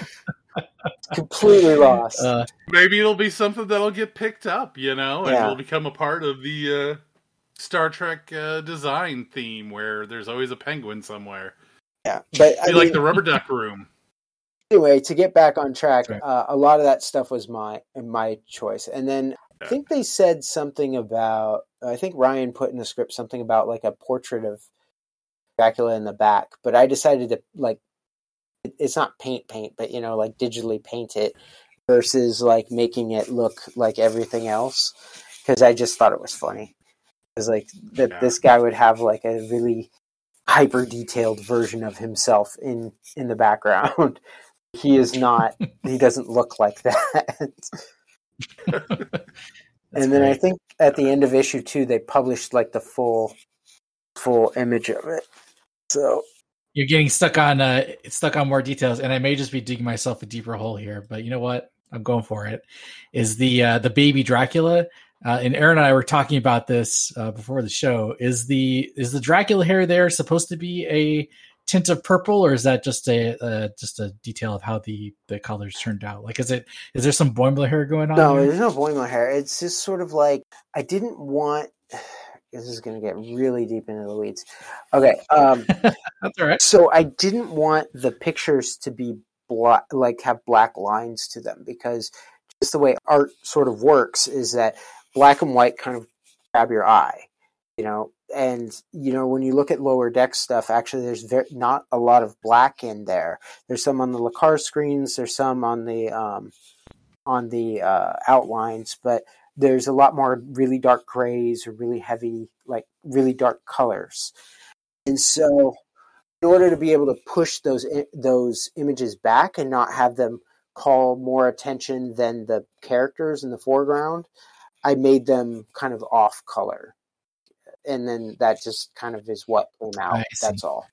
Completely lost. Uh, Maybe it'll be something that'll get picked up, you know, and Yeah. will become a part of the uh, Star Trek uh, design theme where there's always a penguin somewhere. yeah, but I Be like the rubber duck room. anyway, to get back on track, Right. uh, a lot of that stuff was my my choice, and then I think they said something about. I think Ryan put in the script something about like a portrait of Dracula in the back, but I decided to like. It's not paint paint, but you know, like digitally paint it versus like making it look like everything else because I just thought it was funny. Because like that, Yeah. this guy would have like a really hyper detailed version of himself in in the background. *laughs* he is not he doesn't look like *laughs* that *laughs* and then i think at the end of issue two they published like the full full image of it. So you're getting stuck on uh stuck on more details and i may just be digging myself a deeper hole here but you know what? I'm going for it. Is the uh the baby dracula uh, and Aaron and I were talking about this uh, before the show. Is the is the Dracula hair there supposed to be a tint of purple, or is that just a uh, just a detail of how the the colors turned out? Like, is it is there some Boimler hair going on? No, here? there's no Boimler hair. It's just sort of like I didn't want. *sighs* This is going to get really deep into the weeds. Okay, um, *laughs* that's all right. so I didn't want the pictures to be black, like have black lines to them, because just the way art sort of works is that black and white kind of grab your eye, you know. And you know when you look at lower deck stuff, actually, there's very, not a lot of black in there. There's some on the LCARS screens. There's some on the um, on the uh, outlines, but there's a lot more really dark grays or really heavy, like really dark colors. And so, in order to be able to push those those images back and not have them call more attention than the characters in the foreground, I made them kind of off color. And then that just kind of is what came out. That's all.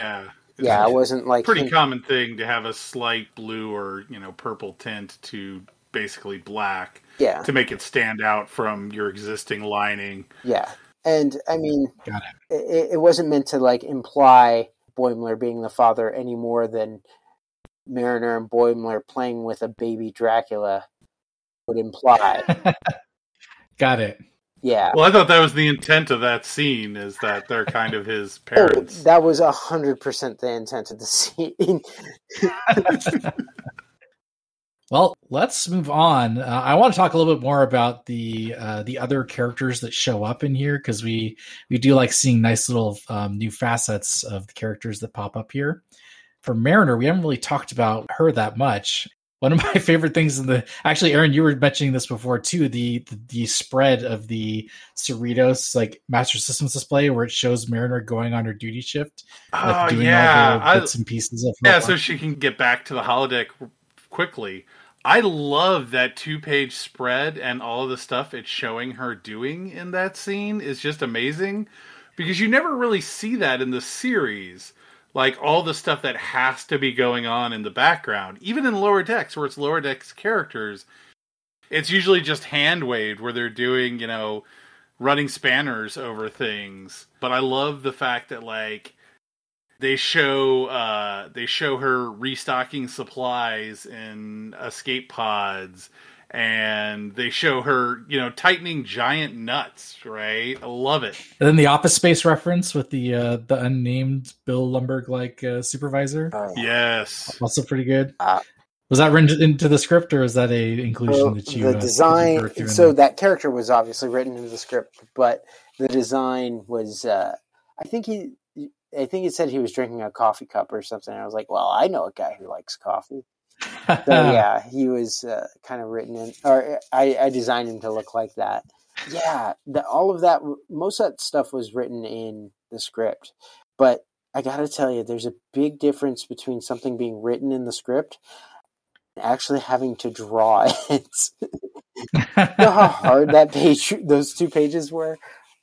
Yeah. Yeah, it wasn't like pretty common thing to have a slight blue or you know purple tint to basically black yeah, to make it stand out from your existing lining. yeah. And I mean, Got it, it wasn't meant to like imply Boimler being the father any more than Mariner and Boimler playing with a baby Dracula would imply. *laughs* Got it. Yeah. Well, I thought that was the intent of that scene is that they're kind of his *laughs* Oh, parents. that was a hundred percent the intent of the scene. *laughs* Well, let's move on. Uh, I want to talk a little bit more about the uh, the other characters that show up in here because we we do like seeing nice little um, new facets of the characters that pop up here. For Mariner, we haven't really talked about her that much. One of *laughs* my favorite things in the actually, Aaron, you were mentioning this before too. The the, the spread of the Cerritos like Master Systems display where it shows Mariner going on her duty shift, like oh doing yeah, all the I, bits and pieces of yeah, so she can get back to the holodeck quickly. I love that two-page spread and all of the stuff it's showing her doing in that scene is just amazing because you never really see that in the series. Like all the stuff that has to be going on in the background, even in lower decks where it's lower decks characters, it's usually just hand waved where they're doing, you know, running spanners over things. But I love the fact that like they show uh they show her restocking supplies in escape pods and they show her, you know, tightening giant nuts, right? I love it. And then the Office Space reference with the uh, the unnamed Bill Lumbergh like uh, supervisor, Oh, Yes. also pretty good. Uh, was that written into the script, or is that a inclusion Well, that you the uh, you design worked through in so there? that character was obviously written into the script but the design was uh i think he i think he said he was drinking a coffee cup or something i was like well i know a guy who likes coffee *laughs* so *laughs* yeah he was uh, kind of written in or I, I designed him to look like that. Yeah the, all of that most of that stuff was written in the script but i gotta tell you there's a big difference between something being written in the script and actually having to draw *laughs* it. You know how hard that page those two pages were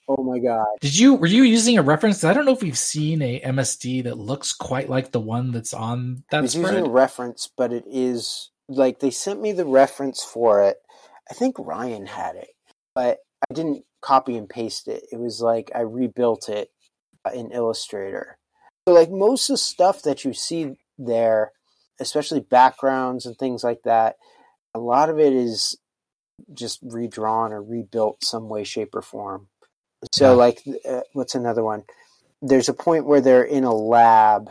oh my god. Did you were you using a reference? I don't know if we've seen a MSD that looks quite like the one that's on i that was spread. using a reference but it is like they sent me the reference for it. I think ryan had it but i didn't copy and paste it. It was like i rebuilt it uh, in illustrator. So like most of the stuff that you see there especially backgrounds and things like that a lot of it is just redrawn or rebuilt some way shape or form so Yeah. like uh, what's another one? There's a point where they're in a lab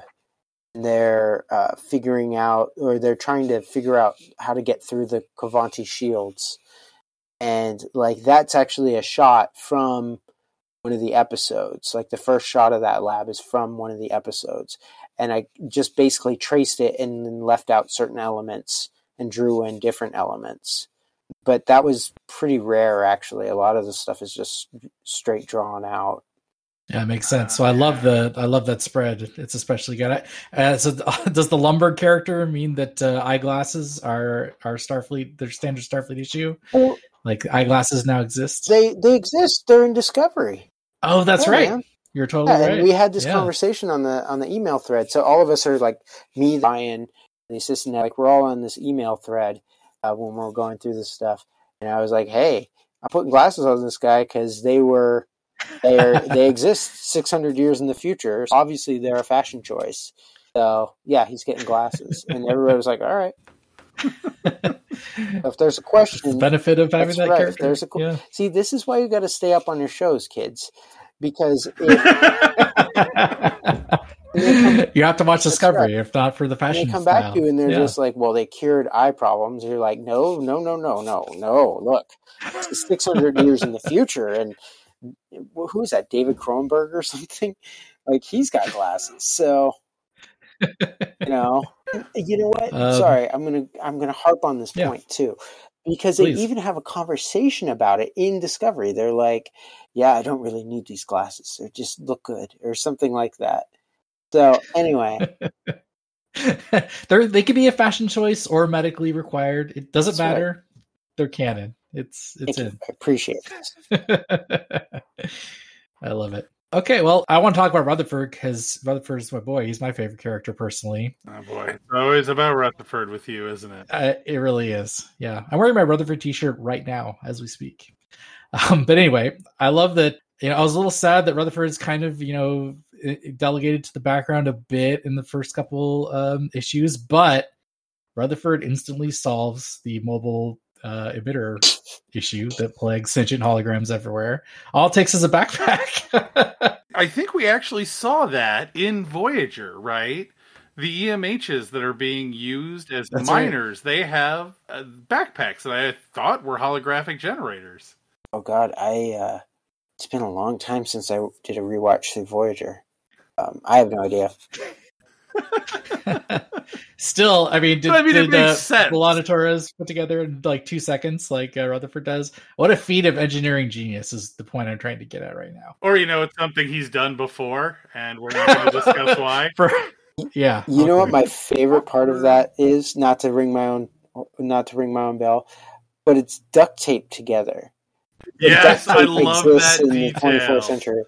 and they're uh, figuring out or they're trying to figure out how to get through the Qvanti shields. And like that's actually a shot from one of the episodes. Like the first shot of that lab is from one of the episodes. And i just basically traced it and then left out certain elements and drew in different elements but that was pretty rare actually a lot of the stuff is just straight drawn out Yeah, it makes sense. So I love the I love that spread. It's especially good. I- Uh, so *laughs* does the Lumbergh character mean that uh, eyeglasses are are Starfleet their standard Starfleet issue? Well- Like eyeglasses now exist? they they exist they're in discovery oh, that's Yeah, right. man. You're totally Yeah, right. and we had this Yeah. conversation on the on the email thread. So all of us are like me, Ryan, and the assistant. Like we're all on this email thread uh, when we're going through this stuff. And I was like, "Hey, I'm putting glasses on this guy because they were they are they *laughs* exist 600 years in the future. So obviously, they're a fashion choice. So yeah, he's getting glasses, and everybody was like, "All right." if there's a *laughs* question, the benefit of having that right. If character. there's a yeah. see, this is why you got to stay up on your shows, kids, because *laughs* if, *laughs* you have to watch That's Discovery, if not for the and fashion. they come back to you and they're Yeah. just like, "Well, they cured eye problems." You're like, "No, no, no, no, no, no! Look, it's 600 years in the future, and wh- who's that? David Cronenberg or *laughs* something? Like he's got glasses, so." you *laughs* know you know what Um, sorry i'm gonna i'm gonna harp on this Yeah. point too because they even have a conversation about it in discovery they're like yeah i don't really need these glasses they just look good or something like that so anyway *laughs* They're, they could be a fashion choice or medically required. It doesn't That's right. matter. They're canon. It's it's thank you. in. i appreciate this *laughs* I love it. Okay, well, I want to talk about Rutherford because Rutherford is my boy. He's my favorite character personally. Oh boy, it's always about Rutherford with you, isn't it? Uh, it really is. Yeah, I'm wearing my Rutherford T-shirt right now as we speak. *laughs* Um, but anyway, I love that. You know, I was a little sad that Rutherford is kind of you know i- i- delegated to the background a bit in the first couple um, issues, but Rutherford instantly solves the mobile uh, emitter issue that plagues sentient holograms everywhere. All it takes is a backpack. *laughs* I think we actually saw that in Voyager, right? The EMHs that are being used as That's right. miners, they have uh, backpacks that I thought were holographic generators. oh god i uh it's been a long time since i did a rewatch through voyager um, i have no idea *laughs* Still, I mean, did, But I mean, did makes uh. B'Elanna Torres put together in like two seconds, like uh, Rutherford does? What a feat of engineering genius is the point I'm trying to get at right now. Or, you know, it's something he's done before, and we're not going to discuss *laughs* why. For yeah, You know what my favorite part of that is? Not to ring my own, not to ring my own bell, but it's duct tape together. The Yes, I love exists that in the detail. 24th century.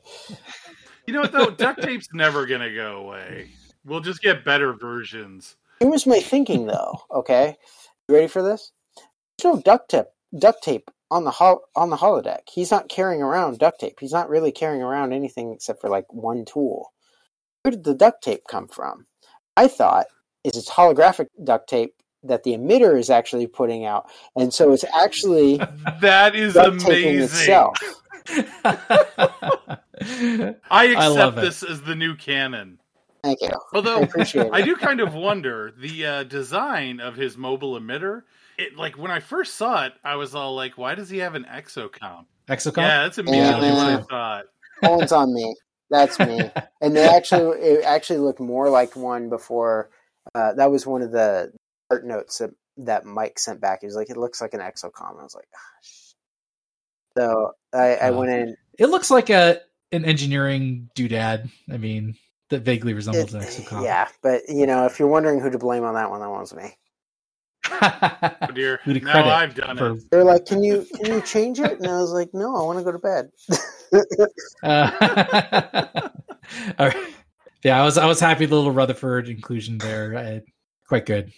You know what, though? Duct tape's never going to go away. We'll just get better versions. Here was my thinking, though. Okay, you ready for this? There's no duct tape, duct tape on the hol- on the holodeck. He's not carrying around duct tape. He's not really carrying around anything except for like one tool. Where did the duct tape come from? I thought is it's holographic duct tape that the emitter is actually putting out, and so it's actually *laughs* That is amazing. itself. I I accept love this as the new canon. Thank you. I Although appreciate it. I do kind of wonder the uh, design of his mobile emitter. It like when I first saw it, I was all like, "Why does he have an exocomp?" Exocomp? Yeah, that's immediately Yeah. what I thought. That one's on me. That's me. *laughs* And they actually, it actually looked more like one before. Uh, that was one of the art notes that, that Mike sent back. He was like, "It looks like an exocomp." I was like, "Gosh." So I, I Oh. went in. It looks like a an engineering doodad. I mean, that vaguely resembles an it- exocomp. yeah, but you know, if you're wondering who to blame on that one, that one's me. *laughs* Oh dear, Who to now I've done for- it. They're like, "Can you can you change it?" And I was like, "No, I want to go to bed." *laughs* Uh, *laughs* all right. Yeah, I was I was happy the little Rutherford inclusion there. Uh, quite good.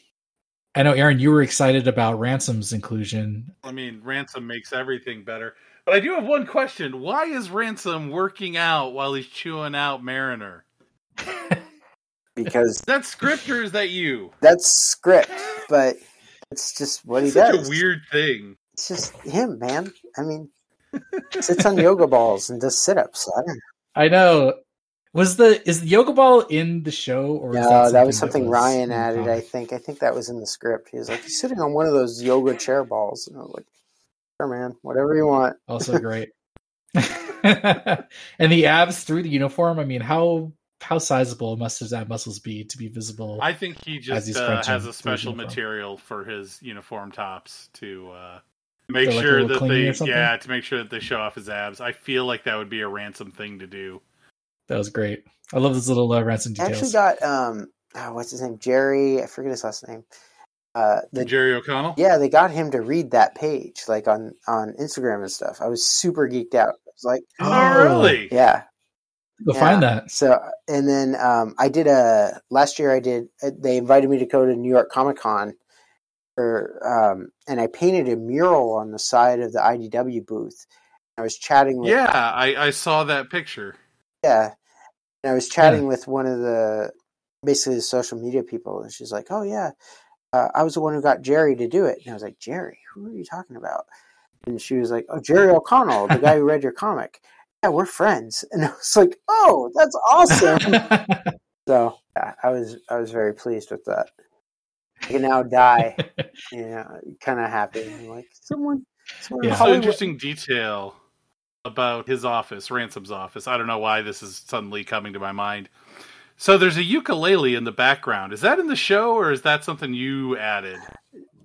I know, Aaron, you were excited about Ransom's inclusion. I mean, Ransom makes everything better. But I do have one question: Why is Ransom working out while he's chewing out Mariner? *laughs* because That's script or is that you? that's script, but it's just what he It's such does. a weird thing. It's just him, man. I mean, sits on yoga balls and does sit-ups. I. I know. Was the is the yoga ball in the show or is No, that was something was Ryan added. I think. I think that was in the script. He was like, "He's sitting on one of those yoga chair balls," and I was like, "Sure, man. Whatever you want." *laughs* also great. *laughs* and the abs through the uniform. I mean, how how sizable must his ab muscles be to be visible? I think he just uh, has through a special material for his uniform tops to uh, make For, like, sure little that they yeah to make sure that they show off his abs. I feel like that would be a ransom thing to do. That was great. I love those little uh, ransom I details. actually got um, oh, what's his name? Jerry. I forget his last name. Uh, the Jerry O'Connell. yeah, they got him to read that page, like on on Instagram and stuff. I was super geeked out. I was like, Oh, really? yeah, Go Yeah. find that. So and then um, I did a last year. I did. uh, They invited me to go to New York Comic Con or, um, and I painted a mural on the side of the IDW booth. I was chatting with Yeah, I, I saw that picture. yeah, and I was chatting with one of the basically the social media people, and she's like, "Oh yeah, uh, I was the one who got Jerry to do it." And I was like, "Jerry, who are you talking about?" And she was like, "Oh, Jerry O'Connell, the guy who read your comic." Yeah, we're friends, *laughs* and I was like, "Oh, that's awesome!" *laughs* so yeah, I was I was very pleased with that. I can now die, you know, kind of happy. I'm like someone, someone in Yeah. So Hollywood- interesting detail about his office, Ransom's office. I don't know why this is suddenly coming to my mind. So there's a ukulele in the background. Is that in the show or is that something you added?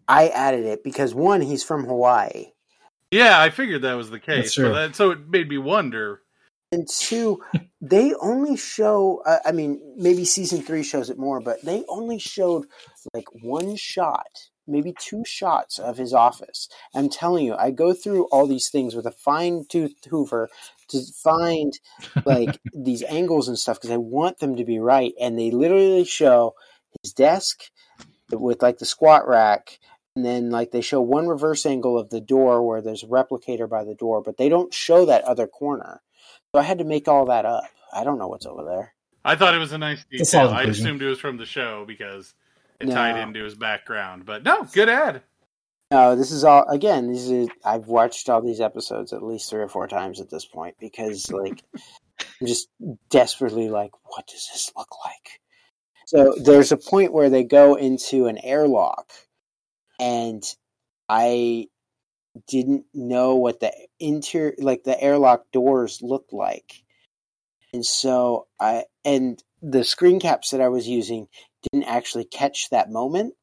I added it because one, he's from Hawaii. Yeah, I figured that was the case. That's So, true. that, so it made me wonder. and two, they only show. Uh, I mean, maybe season three shows it more, but they only showed like one shot, maybe two shots of his office. I'm telling you, I go through all these things with a fine tooth Hoover to find like *laughs* these angles and stuff because I want them to be right, and they literally show his desk with like the squat rack. And then, like, they show one reverse angle of the door where there's a replicator by the door, but they don't show that other corner. So I had to make all that up. I don't know what's over there. I thought it was a nice It's a solid detail. I assumed it was from the show because it No. tied into his background. But no, good add. No, this is all again. This is I've watched all these episodes at least three or four times at this point because like I'm just desperately like, what does this look like? So there's a point where they go into an airlock, and I didn't know what the interior like the airlock doors looked like, and so I and the screen caps that I was using didn't actually catch that moment.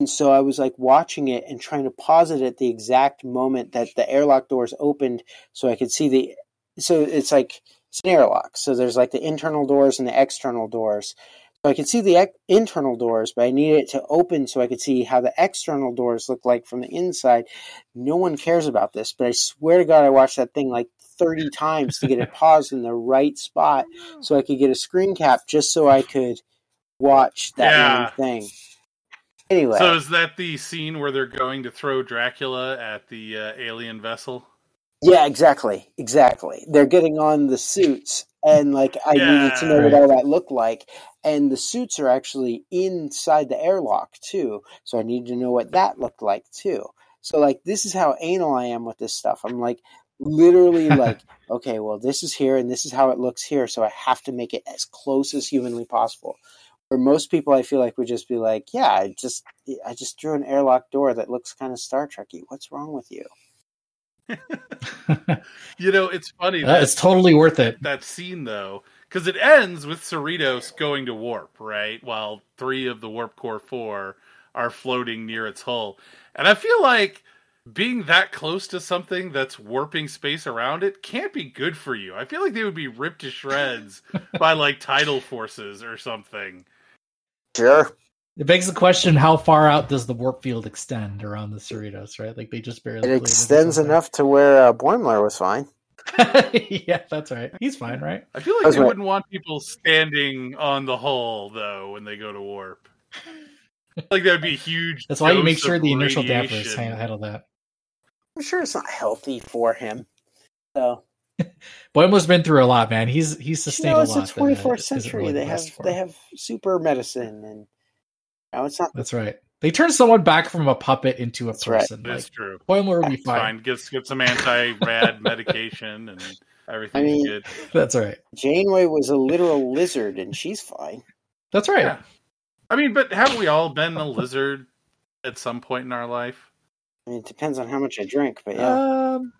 And so I was like watching it and trying to pause it at the exact moment that the airlock doors opened so I could see the. So it's like it's an airlock. So there's like the internal doors and the external doors. So I could see the ex- internal doors, but I needed it to open so I could see how the external doors look like from the inside. No one cares about this, but I swear to God, I watched that thing like 30 times to get it *laughs* paused in the right spot oh, so I could get a screen cap just so I could watch that Yeah. one thing. Anyway, So is that the scene where they're going to throw Dracula at the uh, alien vessel? yeah, exactly, exactly. They're getting on the suits, and like I needed to know Yeah. what all that looked like. And the suits are actually inside the airlock too, so I needed to know what that looked like too. So like this is how anal I am with this stuff. I'm like literally *laughs* like, okay, well this is here and this is how it looks here, so I have to make it as close as humanly possible. Where most people I feel like would just be like, yeah, I just I just drew an airlock door that looks kind of Star Trekky. What's wrong with you? *laughs* You know, it's funny Uh, it's totally worth it. that scene though, because it ends with Cerritos going to warp, right? While three of the Warp Core Four are floating near its hull, and I feel like being that close to something that's warping space around it can't be good for you. I feel like they would be ripped to shreds *laughs* by like tidal forces or something. Sure. It begs the question: How far out does the warp field extend around the Cerritos? Right, like they just barely. It extends something. enough to where uh, Boimler was fine. *laughs* yeah, that's right. He's fine, right? I feel like That's they right. wouldn't want people standing on the hull though when they go to warp. *laughs* like that would be a huge. That's why you make sure of the inertial dampers radiation. han- handle that. I'm sure it's not healthy for him. So *laughs* Boimler's been through a lot, man. He's he's you sustained know, a it's the lot. that, uh, 24th century. really they have they have super medicine, and no, it's not. That's right. They turn someone back from a puppet into a That's right. person. It's Like true. Boimler will be It's fine. fine. Get get some anti-rad *laughs* medication and everything. I mean- good. *laughs* That's right. Janeway was a literal lizard, and she's fine. That's right. Yeah. I mean, but haven't we all been a lizard at some point in our life? I mean, it depends on how much I drink, but yeah. Um,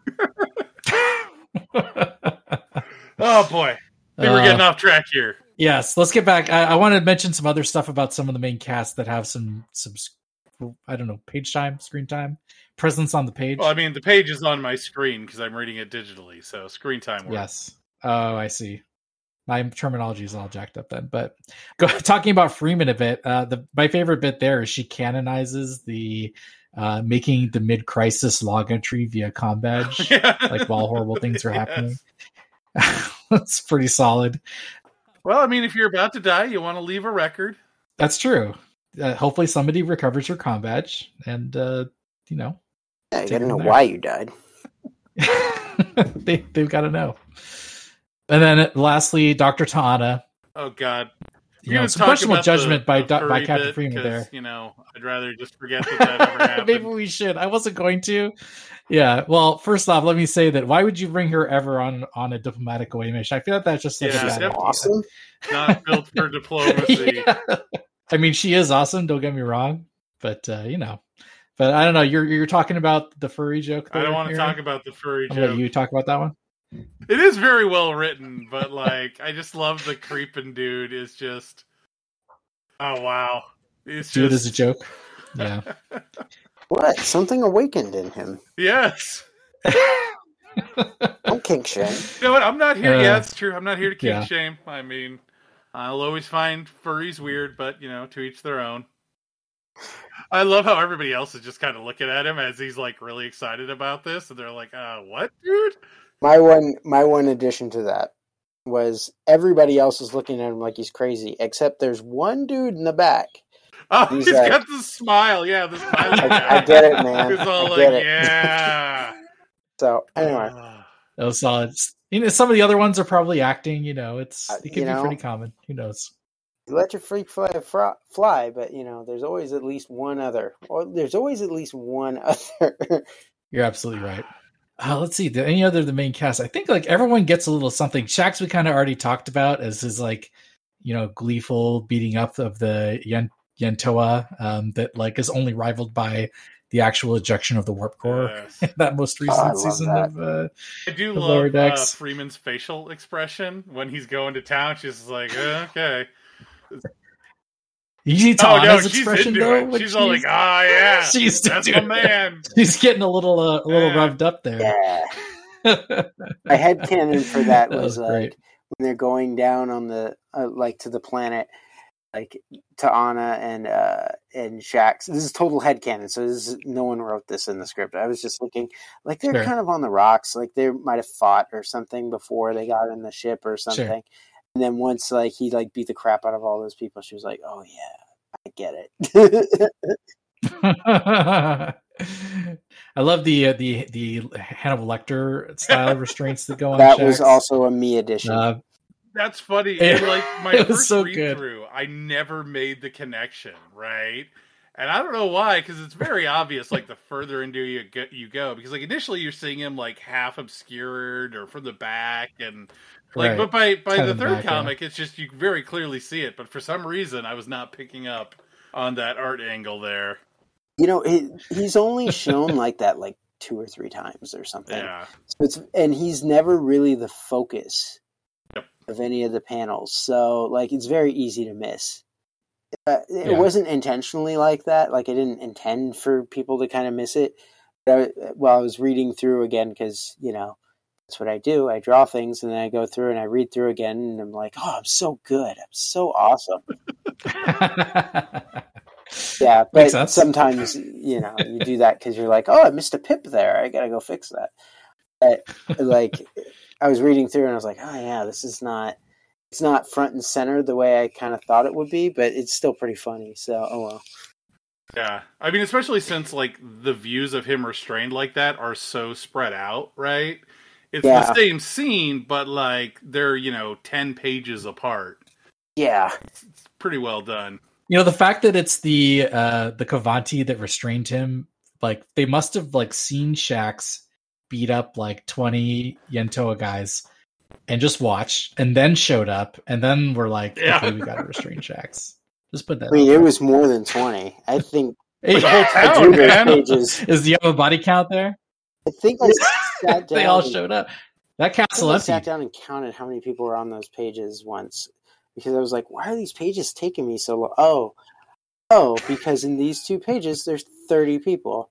*laughs* Oh boy, think we're uh, getting off track here. Yes, let's get back. I, I want to mention some other stuff about some of the main cast that have some some I don't know page time, screen time, presence on the page. Well, I mean, the page is on my screen because I'm reading it digitally, so screen time works. yes. Oh, I see. My terminology is all jacked up then. But go, *laughs* talking about Freeman a bit, uh, the my favorite bit there is she canonizes the uh, making the mid crisis log entry via com badge, *laughs* Yeah. like while horrible things are happening. *laughs* That's pretty solid. Well, I mean, if you're about to die, you want to leave a record. That's true. uh, hopefully somebody recovers your com badge, and uh, you know, Yeah, you Take gotta know there. why you died. *laughs* they they've got to know. And then lastly, Doctor T'ana. Oh God. You We're know, gonna some talk questionable judgment the- by the by Captain Freeman there. You know, I'd rather just forget that that ever *laughs* happened. Maybe we should. I wasn't going to. Yeah. Well, first off, let me say that why would you bring her ever on on a diplomatic away mission? I feel like that's just such Yeah, a bad Awesome. Not built for *laughs* diplomacy. Yeah. I mean, she is awesome. Don't get me wrong, but uh, you know, but I don't know. You're you're talking about the furry joke. I don't want to talk about the furry I'm joke. you talk about that one. It is very well written, but like I just love the creeping dude is just Oh wow. It's Do it just as a joke. Yeah. *laughs* What? Something awakened in him. Yes. *laughs* Don't kink shame. You know what? I'm not here. Uh, yeah, it's true. I'm not here to keep yeah. shame. I mean, I'll always find furries weird, but you know, to each their own. I love how everybody else is just kind of looking at him as he's like really excited about this, and they're like, "Uh, what, dude?" My one, my one addition to that was everybody else is looking at him like he's crazy, except there's one dude in the back. *laughs* Oh, He's he's like- got the smile. Yeah, the smile. I, I get it, *laughs* man. He's all I like, get it. "Yeah." *laughs* So anyway. That was solid. You know, some of the other ones are probably acting. You know, it's Uh, it you can be know, pretty common. Who knows? you let your freak fly, fry, fly, but you know there's always at least one other, or there's always at least one other. You're absolutely right. Uh, let's see. Any other of the main cast? I think like everyone gets a little something. Shaxs we kind of already talked about as his like, you know, gleeful beating up of the Yen- Yentoa um, that like is only rivaled by the actual ejection of the warp core. Yes. *laughs* that most recent love season that. of uh, I do The lower love uh. Freeman's facial expression when he's going to town. She's like, "Uh, "Okay." You see Oh no, expression into though. it. when She's all like, "Ah, yeah, *laughs* she's that's into my man." She's getting a little uh, a little Yeah. rubbed up there. yeah, my head canon for *laughs* that, That was, was like when they're going down on the uh, like to the planet, like T'ana and uh and Shaxs. This is total head canon, so this is, no one wrote this in the script. I was just thinking, like they're Sure. kind of on the rocks, like they might have fought or something before they got in the ship or something. And then once like he like beat the crap out of all those people, she was like, "Oh yeah, I get it." *laughs* I love the uh, the the Hannibal Lecter style *laughs* restraints that go on. that was also a me addition. Uh, That's funny. *laughs* It- like my it first so read good. through, I never made the connection, right? And I don't know why, because it's very obvious. Like the further into you go, you go, because like initially you're seeing him like half obscured or from the back, and like, Right. but by by Kind the of the third back, yeah. comic, it's just you very clearly see it. But for some reason, I was not picking up on that art angle there. you know, he, he's only shown like that like two or three times or something. Yeah, So it's and he's never really the focus Yep. of any of the panels. So like it's very easy to miss. Uh, it Yeah. wasn't intentionally like that. Like I didn't intend for people to kind of miss it. But I, while I was reading through again, because you know that's what I do. I draw things and then I go through and I read through again, and I'm like, oh, I'm so good. I'm so awesome. *laughs* Yeah, but sometimes you know you do that because you're like, oh, I missed a pip there. I gotta go fix that. But like, I was reading through and I was like, oh yeah, this is not. It's not front and center the way I kind of thought it would be, but it's still pretty funny. So, oh well. yeah. I mean, especially since like the views of him restrained like that are so spread out, right? It's Yeah. the same scene, but like they're you know ten pages apart. Yeah, It's pretty well done. you know the fact that it's the uh the Qvanti that restrained him like they must have like seen Shaxs beat up like 20 Yentoa guys and just watched and then showed up and then we're like Yeah. okay we gotta restrain Shaxs *laughs* just put that I mean, it was more than twenty. I think *laughs* Like the whole *laughs* town, man. pages. is do you have a body count there I think I sat down. *laughs* they all and- showed up that I castle I empty sat down and counted how many people were on those pages once because I was like, why are these pages taking me so long? Oh, oh, because in these two pages there's 30 people.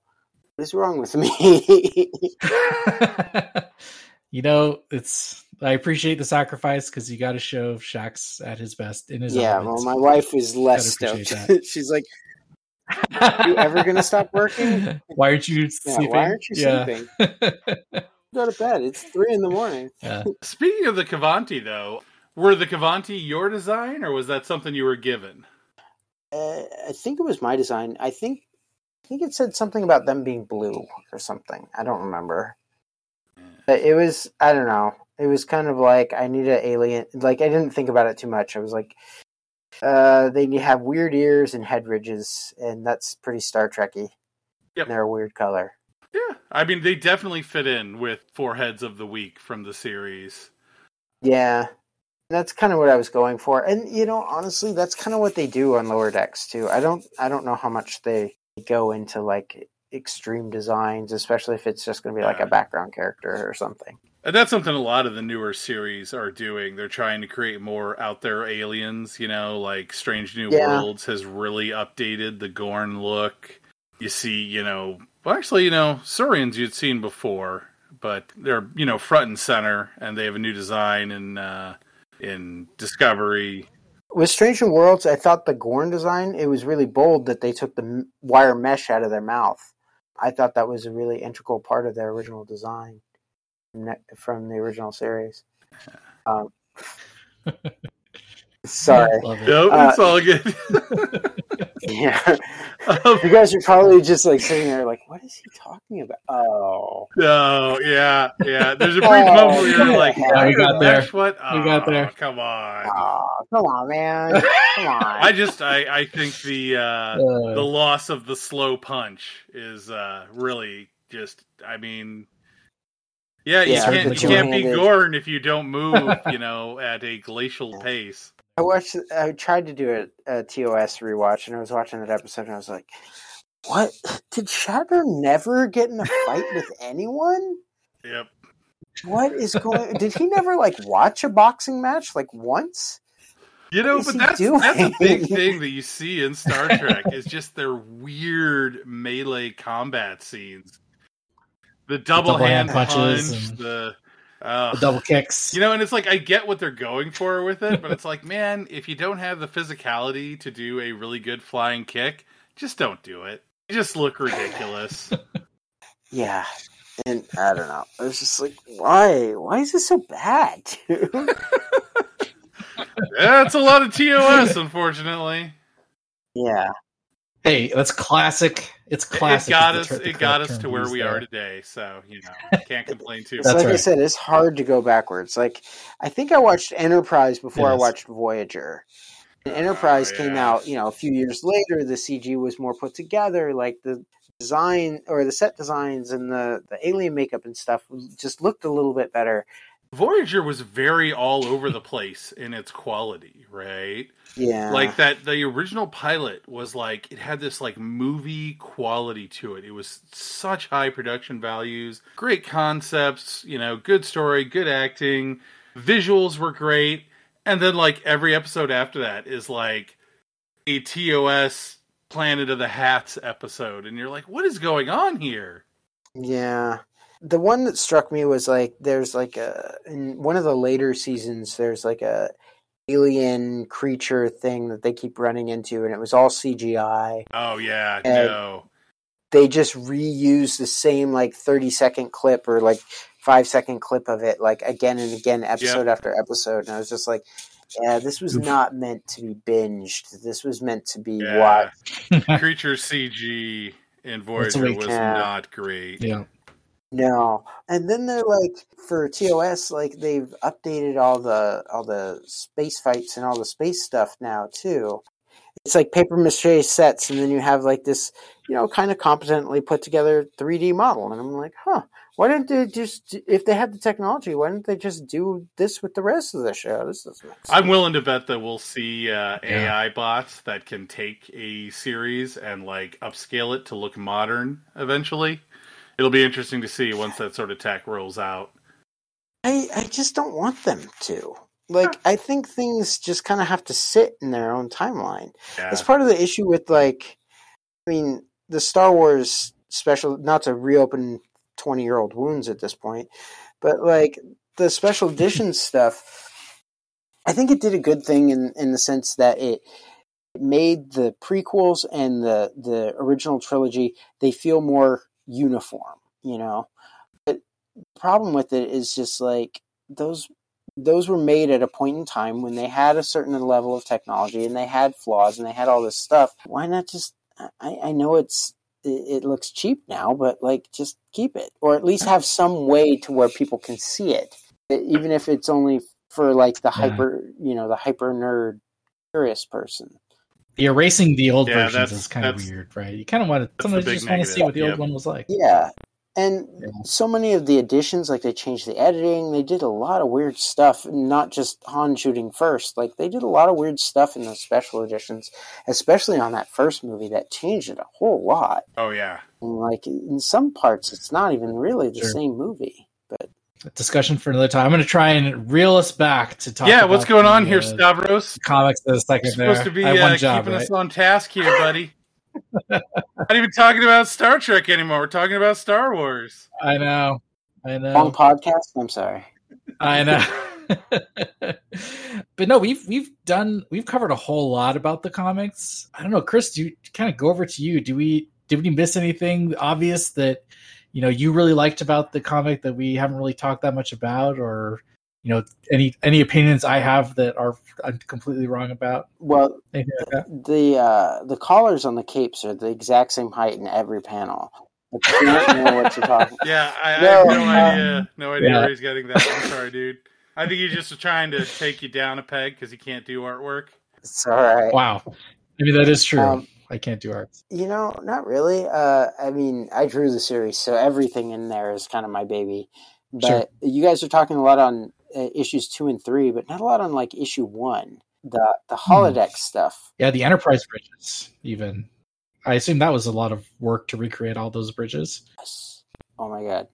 What is wrong with me? *laughs* you know it's I appreciate the sacrifice because you got to show Shaxs at his best in his yeah, element. well, my wife is less stoked. *laughs* She's like, you ever gonna stop *laughs* working? Why aren't you yeah, sleeping? why aren't you Yeah. sleeping? *laughs* Go to bed. It's three in the morning. yeah. *laughs* Speaking of the Qvanti, though, were the Qvanti your design, or was that something you were given? uh, I think it was my design. I think I think it said something about them being blue or something. I don't remember. But it was I don't know. It was kind of like I need an alien. Like I didn't think about it too much. I was like, uh, they have weird ears and head ridges, and that's pretty Star Trekky. Yep. And they're a weird color. Yeah, I mean they definitely fit in with four heads of the week from the series. Yeah, that's kind of what I was going for. And you know, honestly, that's kind of what they do on lower decks too. I don't, I don't know how much they go into like extreme designs, especially if it's just going to be like a background character or something. And that's something a lot of the newer series are doing. They're trying to create more out there aliens, you know, like Strange New Yeah. Worlds has really updated the Gorn look. You see, you know, well, actually, you know, Saurians you'd seen before, but they're, you know, front and center, and they have a new design in uh, in Discovery. With Strange New Worlds, I thought the Gorn design it was really bold that they took the wire mesh out of their mouth. I thought that was a really integral part of their original design from the original series. *laughs* Um, sorry, Love it. No, Uh, it's all good. *laughs* yeah, Um, you guys are probably just like sitting there, like, what is he talking about? Oh, no, yeah, yeah. There's a *laughs* brief Oh, moment where you're like, yeah, we got there. "Mesh, What? We got Oh, there. Come on. oh, come on, man, come on. I just I, I think the uh, Uh, the loss of the slow punch is uh, really just I mean yeah, you Yeah, can't you can't be Gorn if you don't move, *laughs* you know, at a glacial pace. I watched. I tried to do a, a TOS rewatch, and I was watching that episode, and I was like, "What? *laughs* Did Shatner never get in a fight with *laughs* anyone? Yep. What is going? Did he never like watch a boxing match like once? You know, but he that's that's a big thing that you see in Star Trek is just their weird melee combat scenes. The double, double hand, hand punches punch, and- the uh, the double kicks. You know, and it's like I get what they're going for with it, but it's like, *laughs* man, if you don't have the physicality to do a really good flying kick, just don't do it. You just look ridiculous. *laughs* Yeah." And I don't know. I was just like, "Why? Why is this so bad, dude?" *laughs* yeah, a lot of TOS, unfortunately. yeah, hey, that's classic. It's classic. It got us. ter- It got us to where we there. are today. So you know, *laughs* can't complain too it's much. That's like I said, it's hard to go backwards. Like I think I watched Enterprise before I watched Voyager. And Enterprise Oh, came out, you know, a few years later. The CG was more put together. Like the design or the set designs and the the alien makeup and stuff just looked a little bit better. Voyager was very all over the place in its quality, right? Yeah, like that the original pilot was like it had this like movie quality to it it was such high production values great concepts you know good story good acting visuals were great and then like every episode after that is like a tos planet of the hats episode and you're like what is going on here Yeah. The one that struck me was like there's like a in one of the later seasons there's like a alien creature thing that they keep running into and it was all CGI. oh yeah And- no They just reuse the same like 30 second clip or like 5 second clip of it like again and again episode after episode and I was just like yeah, this was not meant to be binged. This was meant to be yeah watched. creature cg in That's voyager was Yeah. not great Yeah. No, and then they're like for TOS, like they've updated all the all the space fights and all the space stuff now too. It's like paper mache sets, and then you have like this, you know, kind of competently put together 3D model, and I'm like, huh, why didn't they just if they had the technology, why didn't they just do this with the rest of the show? This doesn't make sense. I'm willing to bet that we'll see uh, Yeah. AI bots that can take a series and like upscale it to look modern eventually. It'll be interesting to see once that sort of tech rolls out. I I just don't want them to. Like I think things just kind of have to sit in their own timeline. Yeah. It's part of the issue with like, I mean, the Star Wars special. Not to reopen twenty-year-old wounds at this point, but like the special edition *laughs* stuff. I think it did a good thing in in the sense that it made the prequels and the the original trilogy they feel more uniform. You know, but the problem with it is just like those those were made at a point in time when they had a certain level of technology and they had flaws and they had all this stuff. Why not just? I, I know it's it, it looks cheap now, but like just keep it, or at least have some way to where people can see it, even if it's only for like the Yeah. hyper, you know, the hyper nerd curious person. The erasing the old Yeah, versions is kind of weird, right? You kind of want to sometimes you just want to see what the old one was like. Yeah. And Yeah. so many of the additions, like they changed the editing, they did a lot of weird stuff, not just Han shooting first. Like they did a lot of weird stuff in those special editions, especially on that first movie that changed it a whole lot. Oh yeah. And like in some parts, it's not even really the Sure. same movie. But Discussion for another time. I'm going to try and reel us back to talk. yeah, what's going the, on here, uh, Stavros? Comics in a second. You're supposed there. to be I one uh, job, keeping right? us on task here, buddy. *laughs* Not even talking about Star Trek anymore. We're talking about Star Wars. I know. I long know. podcast. I'm sorry. I know. *laughs* but no, we've we've done we've covered a whole lot about the comics. I don't know, Chris. Do you kind of go over to you? Do we did we miss anything obvious that you know you really liked about the comic that we haven't really talked that much about, or you know any any opinions I have that are I'm completely wrong about? Well, like the uh, the collars on the capes are the exact same height in every panel. But you don't know what you're talking. *laughs* Yeah, I, I have no um, idea. No idea yeah. where he's getting that. I'm sorry, dude. I think he's just trying to take you down a peg because he can't do artwork. It's all right. Wow, maybe that is true. Um, I can't do art. You know, not really. Uh, I mean, I drew the series, so everything in there is kind of my baby. But Sure. you guys are talking a lot on uh, issues two and three, but not a lot on like issue one, the the Hmm. holodeck stuff. Yeah, the Enterprise bridges. Even I assume that was a lot of work to recreate all those bridges. Yes. Oh my god.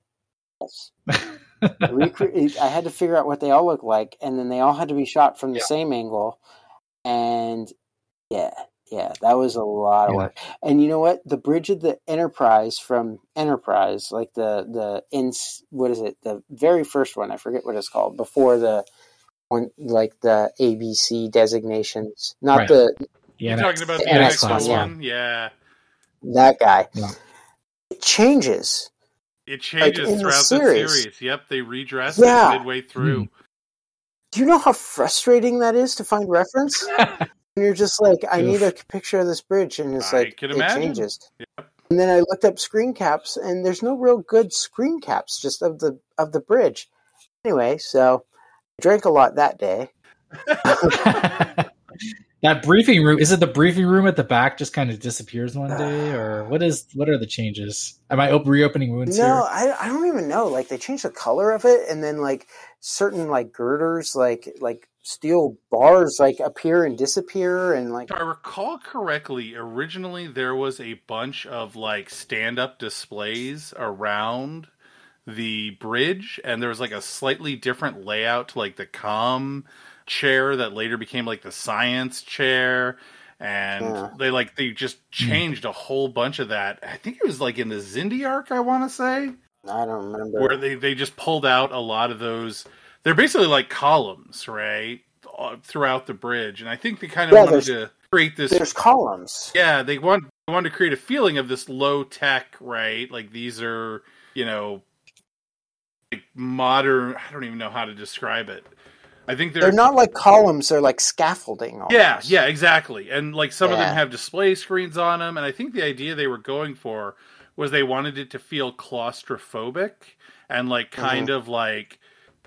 Yes. *laughs* Recre- I had to figure out what they all look like, and then they all had to be shot from the Yeah. same angle. And yeah, yeah, that was a lot of Yeah. work. And you know what? The bridge of the Enterprise from Enterprise, like the the ins, what is it? The very first one. I forget what it's called. Before the one, like the ABC designations, not Right. the You're Yeah, talking about the the NX NX one, one? Yeah. that guy. Yeah. It changes. It changes in the throughout the series. series. Yep, they redress Yeah. it midway through. Do you know how frustrating that is to find reference? *laughs* And you're just like, I need a picture of this bridge, and it's I like can it imagine. changes. Yep. And then I looked up screen caps, and there's no real good screen caps just of the of the bridge. Anyway, so I drank a lot that day. *laughs* that briefing room is it the briefing room at the back just kind of disappears one *sighs* day or what is what are the changes am i op- reopening wounds No, here I I don't even know. Like they changed the color of it, and then like certain like girders, like like steel bars, like appear and disappear, and like If I recall correctly, originally there was a bunch of like stand up displays around the bridge, and there was like a slightly different layout to like the com chair that later became like the science chair. And Yeah. they like they just hmm. changed a whole bunch of that. I think it was like in the Xindi arc, I want to say, I don't remember. where they they just pulled out a lot of those. They're basically like columns, right, uh, throughout the bridge. And I think they kind of Yeah, wanted to create this There's columns. yeah, they want they wanted to create a feeling of this low tech, right? Like these are, you know, like modern. I don't even know how to describe it. I think they're, They're not like columns; they're like scaffolding. Almost. Yeah, yeah, exactly. And like some of them have display screens on them, and I think the idea they were going for was they wanted it to feel claustrophobic and like kind of like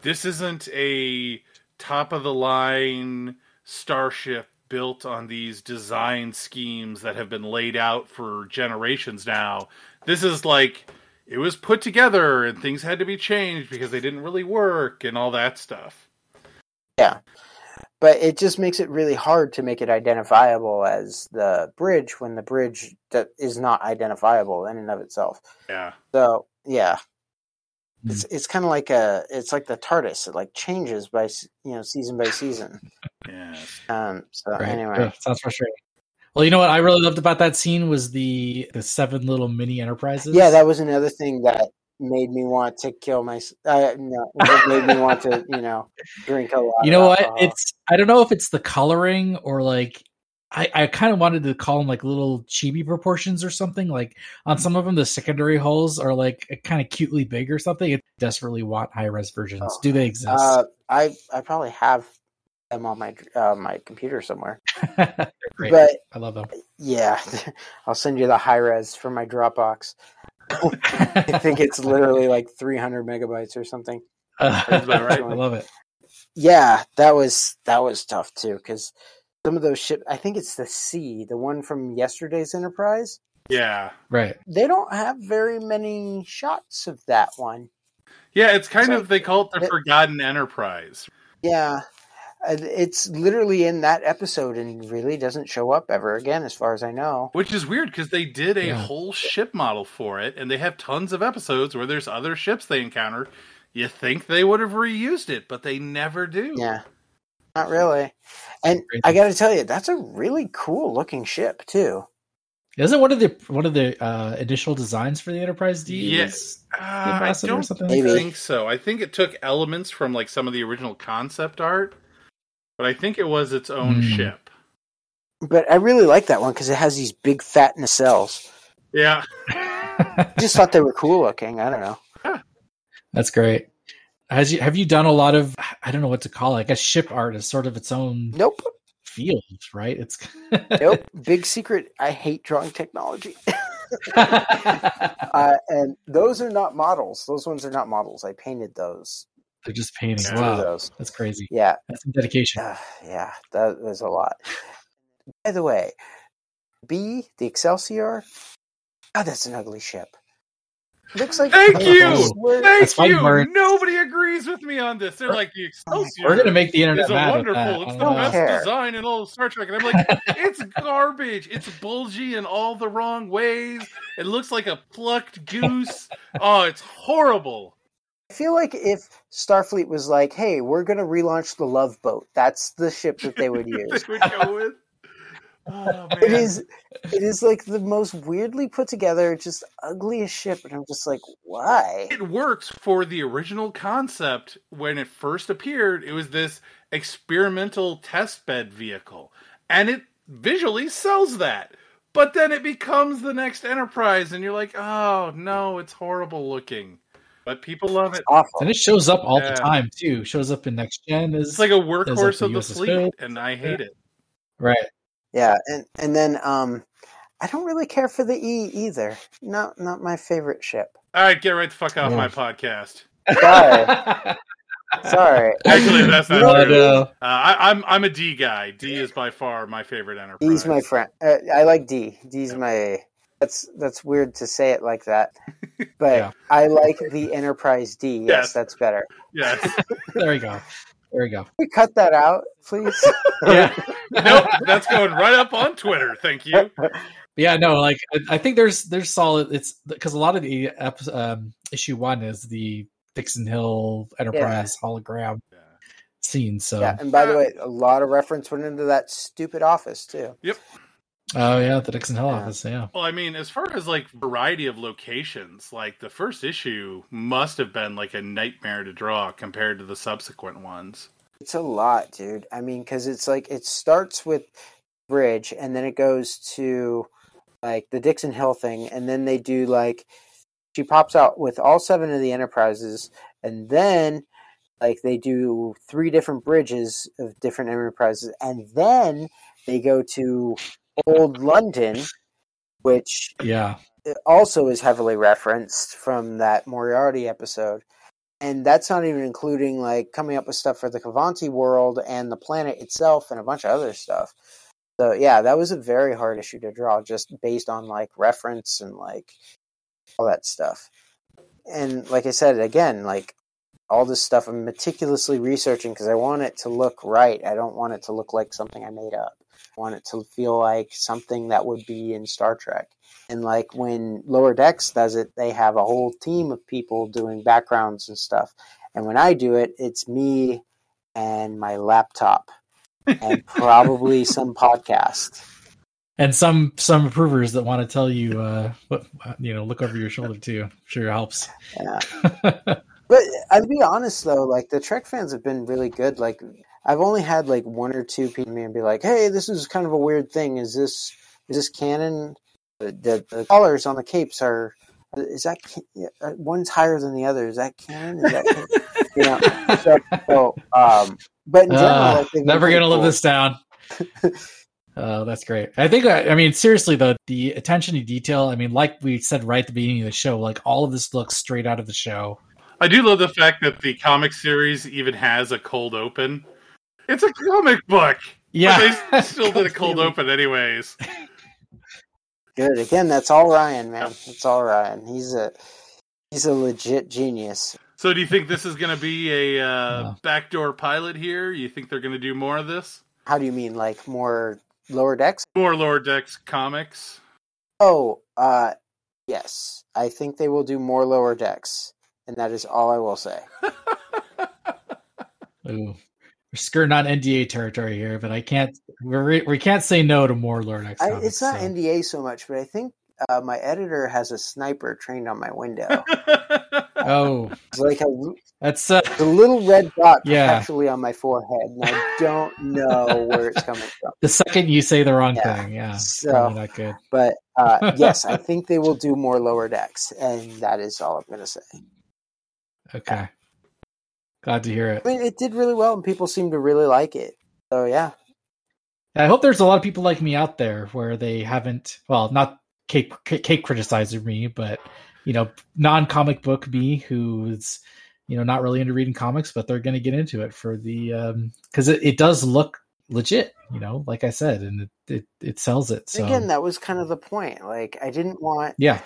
this isn't a top of the line starship built on these design schemes that have been laid out for generations now. This is like it was put together and things had to be changed because they didn't really work and all that stuff. Yeah. But it just makes it really hard to make it identifiable as the bridge when the bridge that is not identifiable in and of itself. Yeah. So yeah. It's it's kind of like a it's like the TARDIS. It like changes by you know season by season. *laughs* Yeah. Um. So Right. anyway, Ugh, sounds frustrating well you know what i really loved about that scene was the the seven little mini enterprises yeah, that was another thing that made me want to kill my. Uh, no, made me *laughs* want to you know drink a lot. you know what alcohol. it's i don't know if it's the coloring or like I, I kind of wanted to call them like little chibi proportions or something. Like on some of them, the secondary holes are like kind of cutely big or something. I desperately want high res versions. Oh. Do they exist? Uh, I I probably have them on my uh, my computer somewhere. *laughs* Great. But I love them. yeah, *laughs* I'll send you the high res from my Dropbox. *laughs* I think it's literally like 300 megabytes or something. Uh, right. I love it. Yeah, that was that was tough too because some of those ship. I think it's the C, the one from yesterday's Enterprise. Yeah. Right. They don't have very many shots of that one. Yeah, it's kind So- of they call it the That- Forgotten Enterprise. Yeah, it's literally in that episode and really doesn't show up ever again, as far as I know. Which is weird because they did a Yeah. whole ship model for it, and they have tons of episodes where there's other ships they encounter. You think they would have reused it, but they never do. Yeah, not really. And I got to tell you, that's a really cool looking ship too. Isn't one of the one of the uh, initial designs for the Enterprise D? Yes. was Uh, I don't something Maybe. think so. I think it took elements from like some of the original concept art, but I think it was its own Hmm. ship. But I really like that one because it has these big fat nacelles. Yeah. I *laughs* Just thought they were cool looking. I don't know. That's great. Has you have you done a lot of I don't know what to call it. I guess ship art is sort of its own Nope, field, right? It's *laughs* nope. Big secret. I hate drawing technology. *laughs* uh, and those are not models. Those ones are not models. I painted those. They're just painting. Yeah. Of Wow, those. that's crazy. Yeah, That's some dedication. uh, yeah. That was a lot. By the way, B the Excelsior. God, that's an ugly ship. Looks like Thank you! Thank That's you! Bert. Nobody agrees with me on this. They're like the Excelsior. We're gonna make the internet is a mad wonderful. that. It's the best care. design in all of Star Trek, and I'm like, it's garbage. It's bulgy in all the wrong ways. It looks like a plucked goose. *laughs* Oh, it's horrible. I feel like if Starfleet was like, "Hey, we're going to relaunch the Love Boat," that's the ship that they would *laughs* use. they would go with. Oh it is, it is like the most weirdly put together, just ugliest ship, and I'm just like, why? It works for the original concept when it first appeared. It was this experimental test bed vehicle, and it visually sells that. But then it becomes the next Enterprise, and you're like, oh no, it's horrible looking. But people love it. Awful. And it shows up all Yeah. the time too. Shows up in next gen as It's like a There's, workhorse of the the USS fleet, Phil. and I hate it. right. Yeah, and and then um, I don't really care for the E either. Not not my favorite ship. All right, get right the fuck off Yeah. my podcast. Sorry. *laughs* Sorry. Actually, that's not You know true. it is? uh, I, I'm I'm a D guy. D is by far my favorite Enterprise. D's my friend. Uh, I like D. D's my. That's that's weird to say it like that, *laughs* but Yeah. I like the Enterprise D. Yes, Yes. that's better. Yes. *laughs* there we go. There we go. Can we cut that out, please. *laughs* Yeah. *laughs* nope. That's going right up on Twitter. Thank you. *laughs* Yeah, no, like I- I think there's there's solid. It's because a lot of the ep- um, issue one is the Dixon Hill Enterprise hologram Yeah. scene. So, yeah, and by the way, a lot of reference went into that stupid office too. Oh yeah, the Dixon Hill Yeah. office. Yeah, Well, I mean, as far as like variety of locations, like the first issue must have been like a nightmare to draw compared to the subsequent ones. It's a lot, dude. I mean, because it's like it starts with bridge, and then it goes to like the Dixon Hill thing, and then they do like she pops out with all seven of the enterprises, and then like they do three different bridges of different enterprises, and then they go to old London, which yeah, also is heavily referenced from that Moriarty episode. And that's not even including like coming up with stuff for the Qvanti world and the planet itself and a bunch of other stuff. So yeah, that was a very hard issue to draw just based on like reference and like all that stuff. And like I said again, like all this stuff I'm meticulously researching because I want it to look right. I don't want it to look like something I made up. Want it to feel like something that would be in Star Trek. And like when Lower Decks does it, they have a whole team of people doing backgrounds and stuff. And when I do it, it's me and my laptop and *laughs* probably some podcast. and some some approvers that want to tell you, uh, what you know, look over your shoulder too. I'm sure it helps. Yeah. *laughs* But I'll be honest though, like the Trek fans have been really good. Like I've only had like one or two people me and be like, "Hey, this is kind of a weird thing. Is this is this canon? The, the, the colors on the capes are is that uh, one's higher than the other? Is that canon? Is that canon? you know? So, so um, but in general, uh, never gonna cool. live this down. Uh, *laughs* that's great. I think, I mean, seriously, though, the attention to detail, I mean, like we said right at the beginning of the show, like all of this looks straight out of the show. I do love the fact that the comic series even has a cold open. It's a comic book. Yeah. But they *laughs* still did a cold open, anyways. Good. Again, that's all Ryan, man. That's all Ryan. He's a he's a legit genius. So, do you think this is going to be a uh, backdoor pilot here? You think they're going to do more of this? How do you mean, like more Lower Decks? More Lower Decks comics. Oh, uh, yes. I think they will do more Lower Decks, and that is all I will say. *laughs* Ooh, we're skirting on NDA territory here, but I can't. We're, we can't say no to more. Comics, I, it's not so. NDA so much, but I think uh, my editor has a sniper trained on my window. *laughs* oh, it's like a that's uh, the little red dot yeah. actually on my forehead, and I don't know where it's coming from. The second you say the wrong yeah. thing, yeah, so not good. But uh, *laughs* yes, I think they will do more lower decks, and that is all I'm going to say. Okay, glad to hear it. I mean, it did really well, and people seem to really like it. So yeah. I hope there's a lot of people like me out there where they haven't, well, not Cake, Cake criticizing me, but you know, non comic book me who's you know not really into reading comics, but they're going to get into it for the because um, it, it does look legit, you know, like I said, and it it, it sells it. So again, that was kind of the point. Like I didn't want, yeah.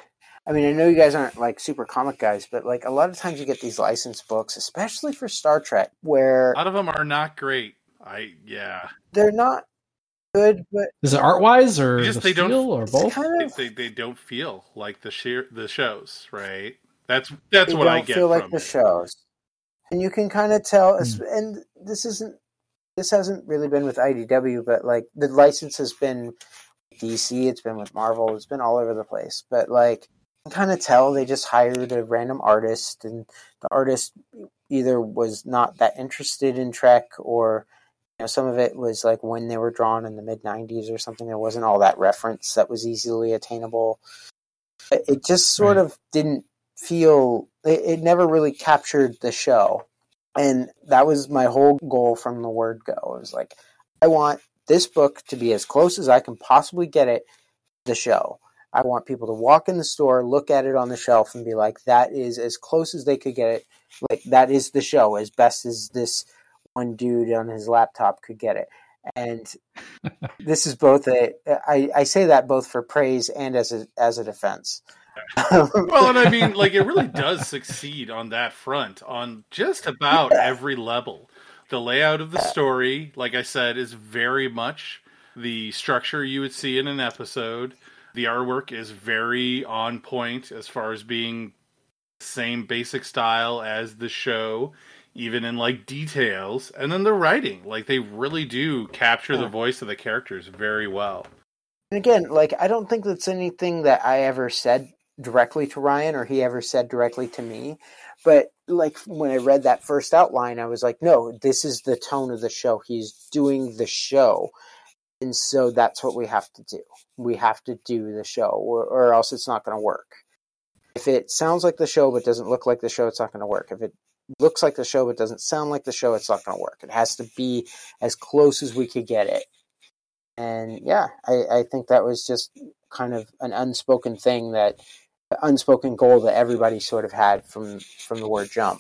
I mean, I know you guys aren't like super comic guys, but like a lot of times you get these licensed books, especially for Star Trek, where a lot of them are not great. I yeah, they're not good, but is it art wise or just, the they don't or both? Kind of, they, they, they don't feel like the sheer the shows, right? That's that's what I get. Feel like the it. shows, and you can kind of tell. Mm. And this isn't this hasn't really been with IDW, but like the license has been DC, it's been with Marvel, it's been all over the place. But like, kind of tell they just hired a random artist, and the artist either was not that interested in Trek or know, some of it was like when they were drawn in the mid 90s or something. There wasn't all that reference that was easily attainable. It just sort right. of didn't feel, it, it never really captured the show. And that was my whole goal from the word go. It was like, I want this book to be as close as I can possibly get it to the show. I want people to walk in the store, look at it on the shelf, and be like, that is as close as they could get it. Like, that is the show, as best as this one dude on his laptop could get it. And *laughs* this is both a I, I say that both for praise and as a as a defense. well, and I mean, *laughs* like it really does succeed on that front on just about yeah. every level. The layout of the story, like I said, is very much the structure you would see in an episode. The artwork is very on point as far as being same basic style as the show even in like details. And then the writing like they really do capture yeah. the voice of the characters very well. And again like i don't think that's anything that i ever said directly to ryan or he ever said directly to me. But like when i read that first outline i was like no this is the tone of the show. He's doing the show and so that's what we have to do we have to do the show or, or else it's not going to work if it sounds like the show but doesn't look like the show it's not going to work if it looks like the show but doesn't sound like the show, it's not going to work. It has to be as close as we could get it. And yeah, I, I think that was just kind of an unspoken thing that unspoken goal that everybody sort of had from from the word jump.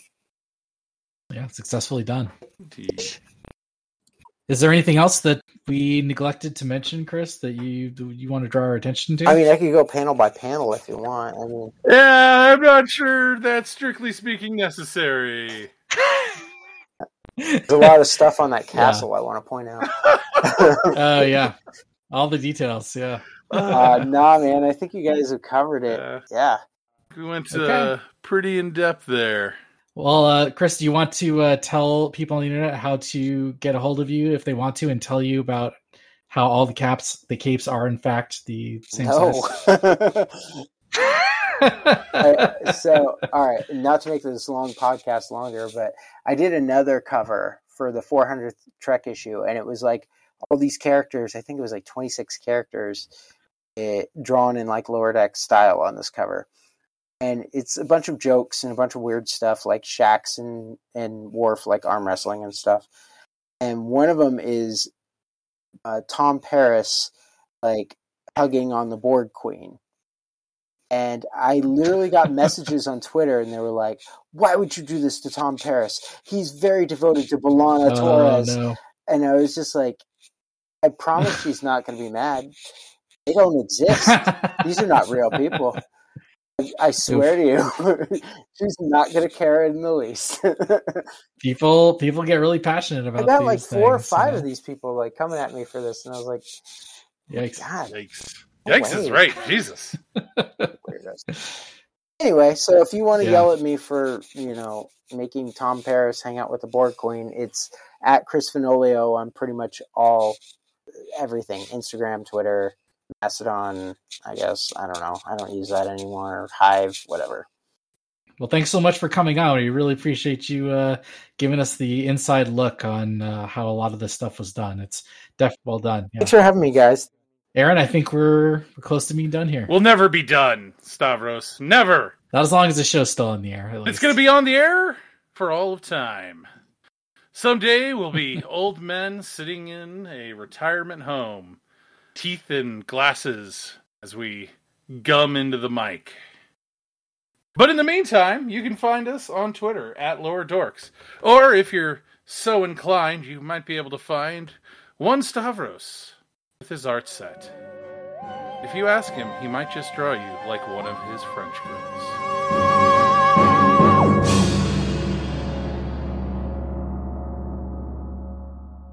Yeah, successfully done. Indeed. Is there anything else that we neglected to mention, Chris, that you you want to draw our attention to? I mean, I could go panel by panel if you want. I mean, yeah, I'm not sure that's strictly speaking necessary. *laughs* There's a lot of stuff on that castle yeah. I want to point out. *laughs* Oh uh, yeah, all the details. Yeah. Uh, nah, man, I think you guys have covered it. Yeah. yeah. We went okay. uh, pretty in depth there. Well, uh, Chris, do you want to uh, tell people on the internet how to get a hold of you if they want to, and tell you about how all the caps, the capes, are in fact the same no. size? *laughs* so, all right, not to make this long podcast longer, but I did another cover for the 400th Trek issue, and it was like all these characters. I think it was like 26 characters it, eh, drawn in like lower deck style on this cover and it's a bunch of jokes and a bunch of weird stuff like Shaxs and and Worf like arm wrestling and stuff. And one of them is uh, Tom Paris like hugging on the Borg Queen. And I literally got *laughs* messages on Twitter, and they were like, "Why would you do this to Tom Paris? He's very devoted to B'Elanna Oh, Torres." no. And I was just like, "I promise *laughs* she's not going to be mad. They don't exist. These are not real people. I swear to you, *laughs* she's not going to care in the least." *laughs* people people get really passionate about. I about. got like four or things, you five know? of these people like coming at me for this, and I was like, Yikes. "God, Yikes! No Yikes is right. Jesus. *laughs* Anyway, so if you want to Yeah. yell at me for you know making Tom Paris hang out with the Borg Queen, it's at Chris Fenoglio on pretty much all everything: Instagram, Twitter, Mastodon. I guess I don't know. I don't use that anymore. Hive, whatever. Well, thanks so much for coming out. We really appreciate you uh, giving us the inside look on uh, how a lot of this stuff was done. It's definitely well done. Yeah. Thanks for having me, guys. Aaron, I think we're, we're close to being done here. We'll never be done, Stavros. Never. Not as long as the show's still on the air. It's going to be on the air for all of time. Someday we'll be *laughs* old men sitting in a retirement home, teeth and glasses as we gum into the mic. But in the meantime, you can find us on Twitter at Lower Dorks. Or if you're so inclined, you might be able to find one Stavros with his art set. If you ask him, he might just draw you like one of his French girls.